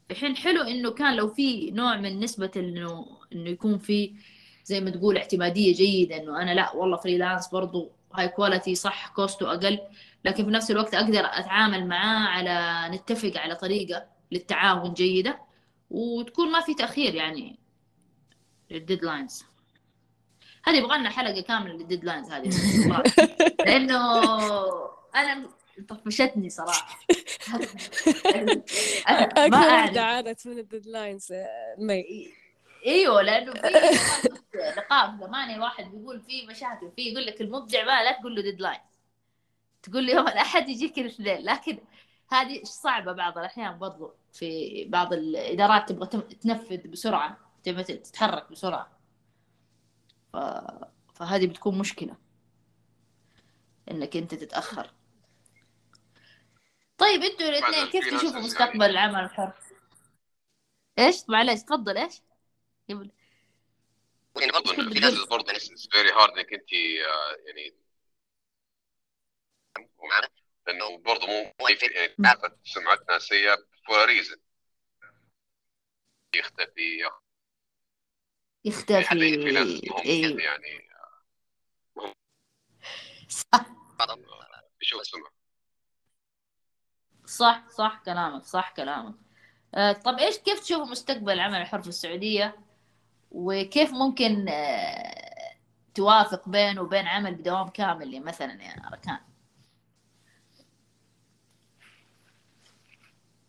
في حين حلو إنه كان لو في نوع من نسبة انه إنه يكون في زي ما تقول اعتمادية جيدة إنه أنا لا والله freelance برضو high quality صح cost ه أقل. لكن في نفس الوقت أقدر أتعامل معاه على نتفق على طريقة للتعاون جيدة وتكون ما في تأخير يعني لل deadlines هذه يبغى لنا حلقة كاملة لل deadlines هذه. [LAUGHS] لأنه أنا طفشتني صراحة. واحدة [LAUGHS] أعرف. عانت من ال deadlines مي إيوه لأنه في [LAUGHS] لقاء في زماني واحد بيقول في مشاكل في يقول لك المبدع ما لا تقول له ديدلاين تقول له يوم الاحد يجيك الاثنين لكن هذه صعبة بعض الأحيان برضو في بعض الإدارات تبغى تنفذ بسرعة تبغى تتحرك بسرعة ف... فهذه بتكون مشكلة إنك أنت تتأخر طيب إنتوا الاثنين كيف تشوفوا مستقبل العمل الحر؟ إيش؟ معلش تفضل إيش؟ قبل يعني برضه في ناس. برضه it's very hard إنك أنت آه، يعني لأنه برضه مو. يعني سمعتنا سيئه a reason. يختفي. يختفي. في ناس أيوه يعني صح. بعضهم بيشوف سمعه صح صح كلامك صح كلامك. آه، طب إيش كيف تشوفوا مستقبل العمل الحر في السعودية؟ وكيف ممكن آه، توافق بينه وبين عمل بدوام كامل مثلا يا أركان؟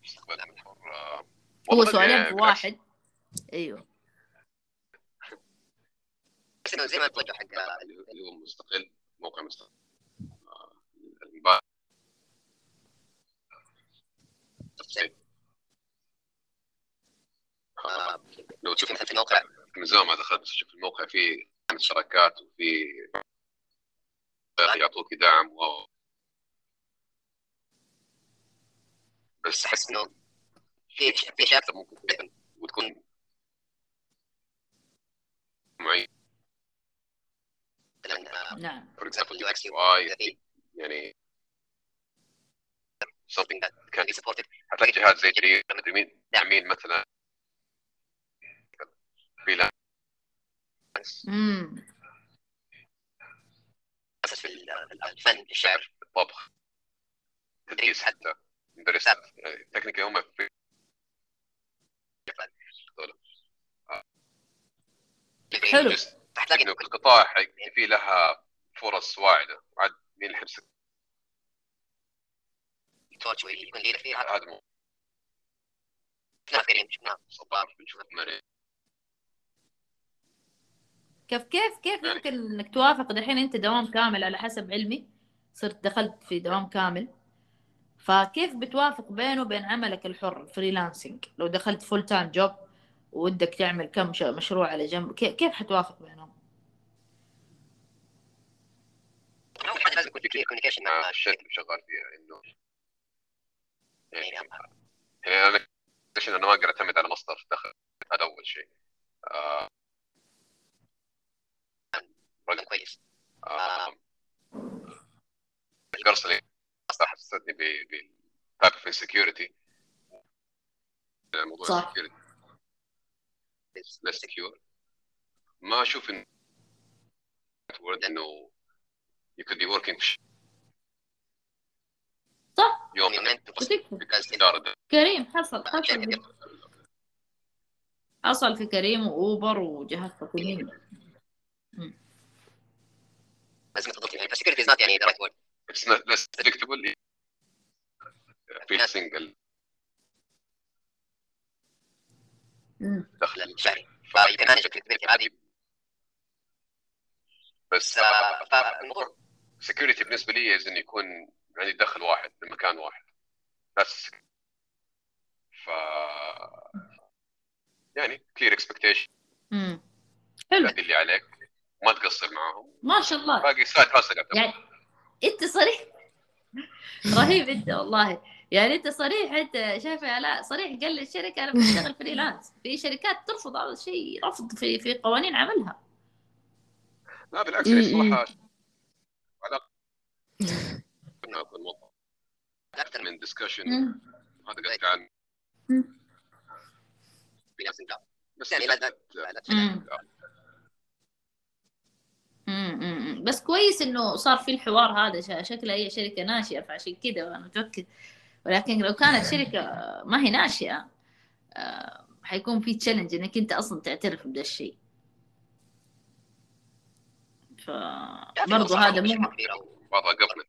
مستقبل العمل الحر آه، هو سؤالين يعني في. واحد. أيوه. بس انه زي ما توجه حق اللي هو مستقل موقع مستقل آه، آه، لو تشوف مثلا في الموقع من زمان ما دخلت بس شوف الموقع فيه شراكات وفي يعطوك دعم و بس أحس إنه في في اشياء حتى ممكن تكون- وتكون معين. مثلا نعم. فور اكزامبل يو إكس يو واي يعني something that can be supported. حتلاقي جهات زي مين مثلا فريلانس امم اسس في ال- الفن الشعر طبخ تدريس حتى؟ مدرسات تكنيكال هم في حلو. بس حتلاقي إنه القطاع حق- في لها فرص واعدة. ويكون ليدر فيها. هذا مو. شفناها كريم كيف كيف كيف يمكن إنك توافق دحين أنت دوام كامل على حسب علمي؟ صرت دخلت في دوام كامل. فكيف بتوافق بينه وبين عملك الحر freelancing لو دخلت full time job ودك تعمل كم مشروع على جنب كيف كيف حتوافق بينهم؟ لازم يكون في clear communication مع الشركة اللي شغال فيها إنه يعني أنا أنا ما أقدر أعتمد على مصدر دخل هذا أول شيء. آه، رقم كويس. آه، القرصه اللي صراحة حسستني ب تايب اوف انسكيورتي موضوع صح. less secure. ما أشوف انه إنه you could be working في صح. يوم إدارة. كريم حصل حصل. حصل في كريم وأوبر وجهات حكوميه بس قلت يعني. security is not يعني the right word. It's not less predictable. في single. مم. دخل الشهري فيو كان مانج الكريتيفيتي هذه بس بس فالموضوع security بالنسبة لي is انه يكون عندي دخل واحد من مكان واحد. بس ف يعني clear expectation. مم. حلو. تأدي اللي عليك. ما تقصر معاهم. ما شاء الله. باقي side hustle يعني أنت صريح؟ رهيب أنت والله. يعني أنت صريح أنت شايف يا لا صريح قال للشركة أنا بشتغل freelance في شركات ترفض هذا الشيء رفض في في قوانين عملها. لا بالعكس أكون موظف أكثر من مم. هذا قصدي عن بس يعني لا- لا- بس كويس إنه صار في الحوار هذا. شكلها هي شركة ناشئة فعشان كذا أنا متاكد ولكن لو كانت شركة ما هي ناشئة آه، حيكون في تشالنج إنك أنت أصلا تعترف بدا الشيء. فبرضه هذا مو و- وضع قبل.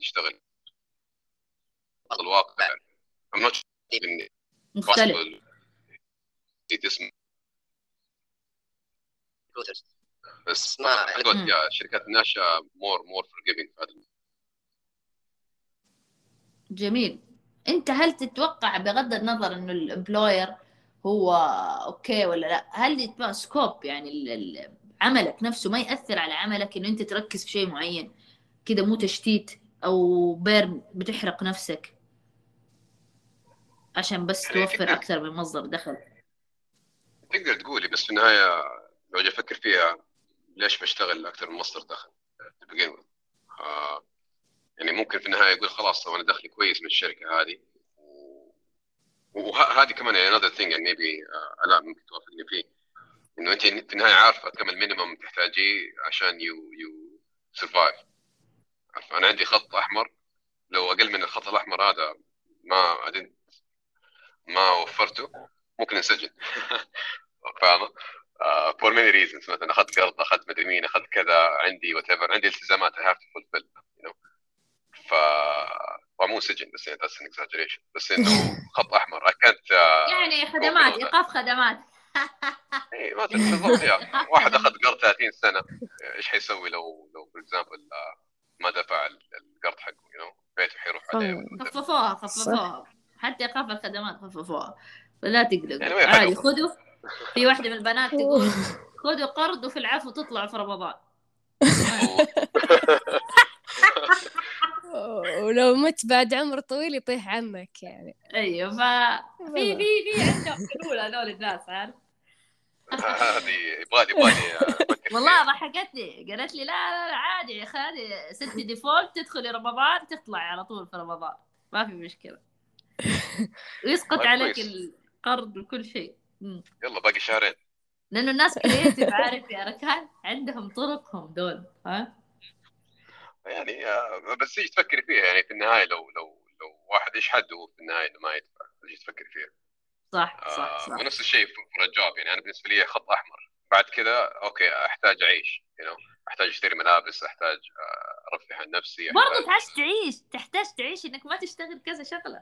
تشتغل. الواقع. I'm not sure إن مختلف. Recruiters. بس ما-. يا شركات الناشئه مور مور هذا جميل أنت هل تتوقع بغض النظر إنه الامبلوير هو okay ولا لا هل scope يعني عملك نفسه ما يأثر على عملك إنه أنت تركز في شيء معين كده مو تشتيت أو burn بتحرق نفسك عشان بس يعني توفر أكثر من مصدر دخل تقدر تقولي بس في النهاية لو أجي أفكر فيها ليش بشتغل أكثر من مصدر دخل. آه يعني ممكن في النهاية يقول خلاص طب أنا دخلي كويس من الشركة هذه. وهذه كمان يعني another thing يعني maybe آه لا ممكن توافقني فيه إنه أنت في النهاية عارفة كم ال minimum تحتاجيه عشان you you survive أنا عندي خط أحمر. لو أقل من الخط الأحمر هذا ما ما وفرته. ممكن انسجن؟ [LAUGHS] for many reasons. مثلا أخذت قرض أخذت مدري مين أخذت كذا عندي what عندي التزامات I have to fulfill you know. ف فمو سجن بس يعني that's an exaggeration. بس إنه [LAUGHS] خط أحمر. I can't uh, يعني خدمات. إيقاف خدمات. [LAUGHS] اي ما بالضبط يعني واحد أخذ قرض 30 سنة إيش حيسوي لو لو for example ما دفع القرض حقه you know. بيته حيروح عليه. خففوها خففوها حتى إيقاف الخدمات خففوها فلا يعني تقلقوا وين عادي؟ خذوا. في واحدة من البنات تقول خذوا قرض وفي العفو تطلعوا في رمضان. ولو مت بعد عمر طويل يطيح عنك يعني. أيوه ف في في في عندهم حلول هذول الناس عارف؟ هذه يبغالي يبغالي والله ضحكتني قالت لي لا لا, لا عادي يا أخي هذه ست default تدخلي رمضان تطلعي على طول في رمضان. ما في مشكلة. ويسقط طيب عليك. القرض وكل شيء. مم. يلا باقي شهرين. لأنه الناس creative عارف يا ركان عندهم طرقهم دول ها؟ يعني آه، بس تيجي تفكري فيها؟ يعني في النهاية لو لو لو واحد إيش حده هو في النهاية إنه ما يدفع؟ تيجي تفكري فيها؟ صح آه، صح. صح ونفس الشيء في الجوب يعني أنا بالنسبة لي خط أحمر. بعد كذا أوكي أحتاج أعيش you know. أحتاج أشتري ملابس أحتاج آه، أرفه عن نفسي برضه تحتاج تعيش تحتاج تعيش إنك ما تشتغل كذا شغلة.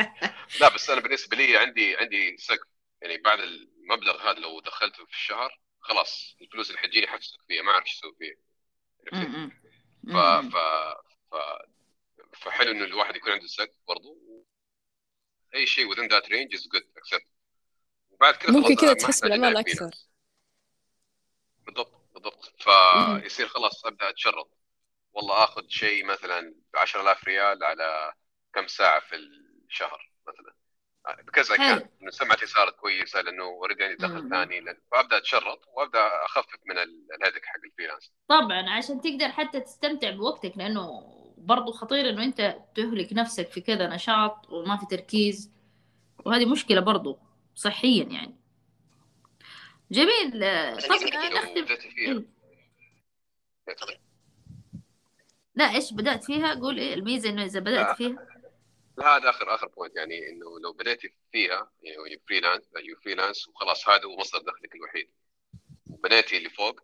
[LAUGHS] لا بس أنا بالنسبة لي عندي عندي سقف. يعني بعد المبلغ هذا لو دخلته في الشهر خلاص الفلوس اللي حتجيني حفسك فيها ما اعرف إيش أسوي فيها؟ م-م. ف. ف ف فحلو إنه الواحد يكون عنده سقف برضو أي شيء within that range is good accept وبعد كذا ممكن كذا تحس أبني أكثر بالضبط بالضبط. فيصير خلاص أبدأ أتشرط والله آخذ شيء مثلا ب 10000 ريال على كم ساعة في الشهر مثلا بكذا. كان إنه سمعتي صارت كويسة لأنه اوريدي عندي دخل. ثاني فابدا أتشرط وأبدأ أخفف من ال- ال headache حق ال freelance. طبعا عشان تقدر حتى تستمتع بوقتك لأنه برضو خطير إنه أنت تهلك نفسك في كذا نشاط وما في تركيز. وهذه مشكلة برضو صحيا يعني. جميل آه، طب آه، لو نختم. فيها. لا إيش بدأت فيها؟ قول إيه الميزة إنه إذا بدأت لا. فيها. هذا آخر آخر point يعني إنه لو بديتي فيها يعني freelance you freelance وخلاص هذا هو مصدر دخلك الوحيد. وبنيتي اللي فوق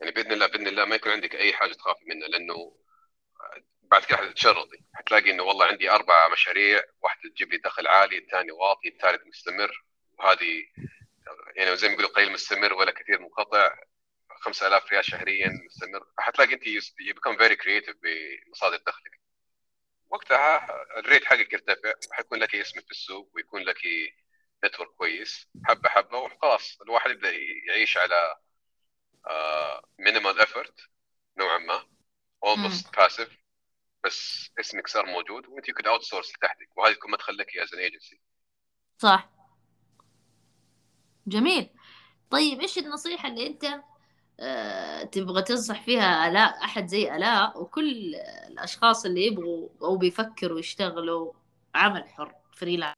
يعني بإذن الله بإذن الله ما يكون عندك أي حاجة تخافي منها لأنه بعد كده حتتشرطي حتلاقي إنه والله عندي أربع مشاريع واحدة تجيب لي دخل عالي الثاني واطي الثالث مستمر. وهذه يعني زي ما يقولوا قليل مستمر ولا كثير منقطع. 5000 ريال شهريا مستمر. فحتلاقي أنت you بيكون very creative بمصادر دخلك. وقتها ال rate حقك يرتفع وحيكون لك اسم في السوق ويكون لك network كويس حبة حبة وخلاص الواحد يبدأ يعيش على minimal effort نوعا ما almost passive بس اسمك صار موجود وانت كنت outsource تحتك وهذه تكون مدخل لك as an agency صح. جميل. طيب إيش النصيحة اللي أنت آه، تبغى تنصح فيها آلاء أحد زي آلاء وكل الأشخاص اللي يبغوا أو بيفكروا يشتغلوا عمل حر freelance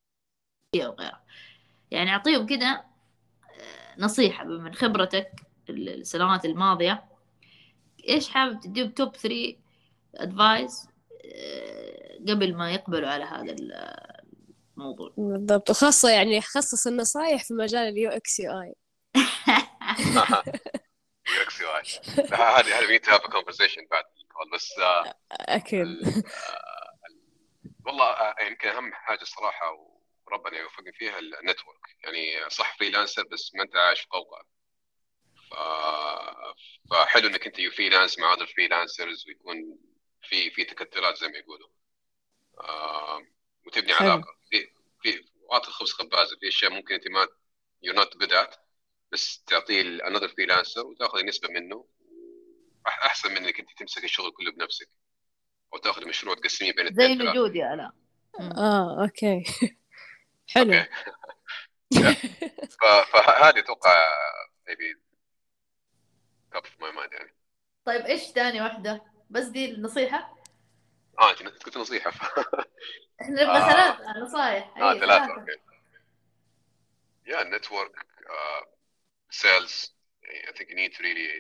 وغيرها يعني أعطيهم كده آه، نصيحة من خبرتك السنوات الماضية. إيش حابب تديهم top 3 advice قبل ما يقبلوا على هذا الموضوع؟ بالضبط. وخاصة يعني خصص النصايح في مجال ال UX UI UI هذه هذه we need to have a conversation بعد ال call بس آه، أكيد. آه، والله آه، يمكن أهم حاجة الصراحه وربنا يوفقني فيها ال network يعني صح freelancer بس ما أنت عايش في قوقعة. فحلو إنك أنت you freelance مع other freelancers ويكون في في تكتلات زي ما يقولوا. وتبني حلو. علاقة. في في وقت الخبز خبازة في أشياء ممكن أنت ما you're not good at. بس تعطيه another freelancer وتاخذ نسبة منه. أحسن من إنك أنت تمسك الشغل كله بنفسك. أو تاخذ مشروع تقسميه بين زي. الوجود يا آلاء آه أوكي. [LAUGHS] حلو. أوكي. [LAUGHS] ف- فهذه أتوقع maybe top of my mind يعني. طيب إيش ثاني واحدة؟ بس دي النصيحة؟ آه أنت قلت نصيحة. [LAUGHS] إحنا نبغى آه. ثلاث نصايح آه ثلاثة أوكي. Yeah network sales. I think you need to really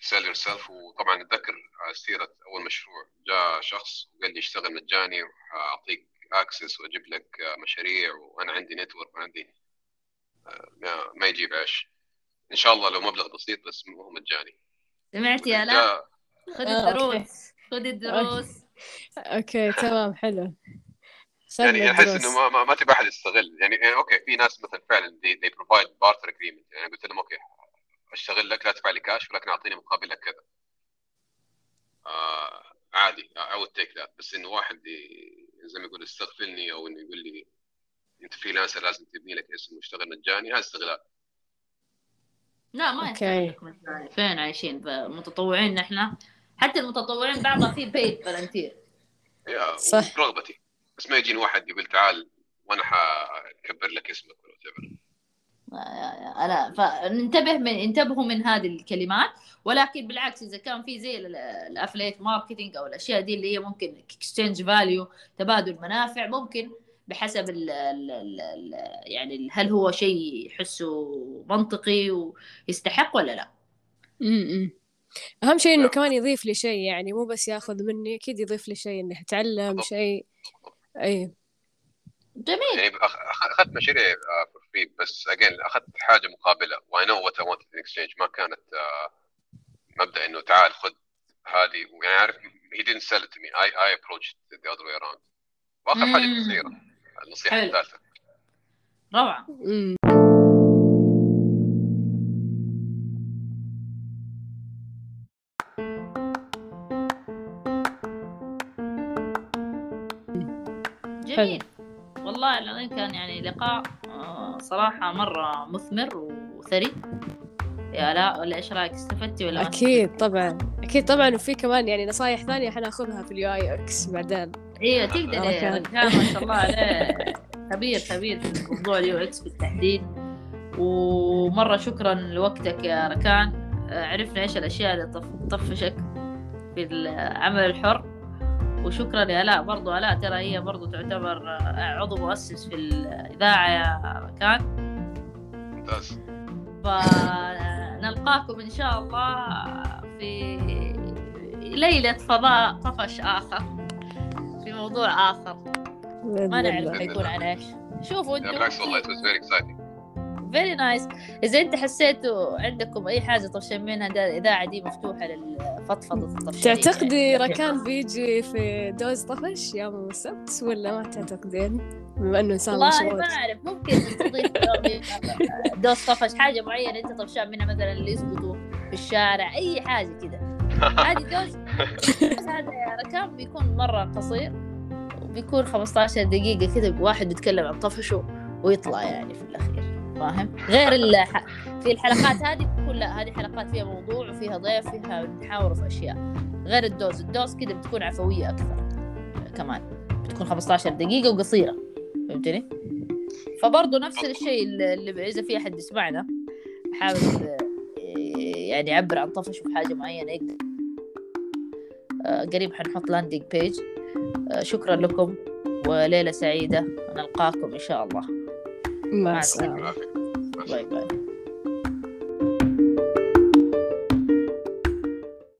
sell yourself. وطبعا اتذكر على سيرة أول مشروع جاء شخص وقال لي اشتغل مجاني واعطيك access وأجيب لك مشاريع وأنا عندي network وعندي آه، ما- ما يجيب عيش. إن شاء الله لو مبلغ بسيط بس مو مجاني. سمعت يا جاء خذ الدروس خذ الدروس. أوكي تمام حلو. يعني أحس. إنه ما, ما, ما تبي أحد يستغل. يعني, يعني أوكي في ناس مثلا فعلا they, they provide barter agreement. يعني قلت لهم أوكي أشتغل لك لا تدفع لي كاش ولكن أعطيني مقابلك كذا. آه عادي I would take that. بس إنه واحد زي ما يقول يستغفلني أو إنه يقول لي أنت freelancer لازم تبني لك اسم واشتغل مجاني هذا استغلال. لا ما مجاني فين عايشين؟ متطوعين إحنا حتى المتطوعين بعضها في paid volunteer يا صح. برغبتي بس ما يجيني واحد يقول تعال وأنا حكبر لك اسمك ولا. لا فننتبه من انتبهوا من هذه الكلمات ولكن بالعكس إذا كان في زي ال affiliate marketing أو الأشياء دي اللي هي ممكن exchange value تبادل منافع ممكن بحسب ال ال ال يعني هل هو شيء يحسه منطقي ويستحق ولا لا امم أهم شيء إنه. كمان يضيف لي شيء يعني مو بس ياخذ مني أكيد يضيف لي شيء إني أتعلم. شيء أي. جميل. يعني أخذت مشاريع for free بس again أخذت حاجة مقابلة. و I know what I want in exchange ما كانت آه، مبدأ إنه تعال خذ هذه. يعني عارف he didn't sell it to me. I I approached it the other way around. وآخر حاجة. قصيرة النصيحة. الثالثة. روعة. جميل. والله العظيم كان يعني لقاء آه، صراحة مرة مثمر وثري. يا لا ولا إيش رأيك استفدتي ولا أكيد طبعا. أكيد طبعا وفي كمان يعني نصايح ثانية حناخذها في ال UIX بعدين. إيوه تقدر ما شاء الله عليه خبير خبير في موضوع ال UX بالتحديد ومرة شكرا لوقتك يا ركان. آه، عرفنا إيش الأشياء اللي تطف- تطفشك في العمل الحر. وشكرا يا الاء برضو الاء ترى هي برضو تعتبر آه، عضو مؤسس في الإذاعة يا ركان ممتاز. فنلقاكم إن شاء الله في ليلة فضاء طفش آخر في موضوع آخر. ما نعرف. حيكون عن إيش. شوفوا لا أنتم. بالعكس والله it was very exciting very nice إذا أنت حسيتوا عندكم أي حاجة طفشان منها الاذاعه دي مفتوحة للفضفضة الطفشانيه تعتقدي ركان بيجي في dose طفش يوم السبت ولا ما تعتقدين؟ بما إنه إنسان والله ما أعرف ممكن تضيف dose طفش حاجة معينة أنت طفشان منها مثلا اللي يسقطوا في الشارع أي حاجة كذا عادي dose بس هذا ركان بيكون مرة قصير وبيكون 15 دقيقة كذا واحد بيتكلم عن طفشه ويطلع يعني في الأخير. فاهم؟ غير الح... في الحلقات هذه بتكون لا هذه حلقات فيها موضوع وفيها ضيف فيها نحاور في أشياء. غير ال dose ال dose كذا بتكون عفوية أكثر. كمان بتكون 15 دقيقة وقصيرة. فهمتني؟ فبرضه نفس الشيء اللي إذا في أحد يسمعنا حابب يعني يعبر عن طفشه في حاجة معينة يقدر. آه، قريب حنحط landing page شكرا لكم وليلة سعيدة. نلقاكم إن شاء الله. مع السلامة. Like.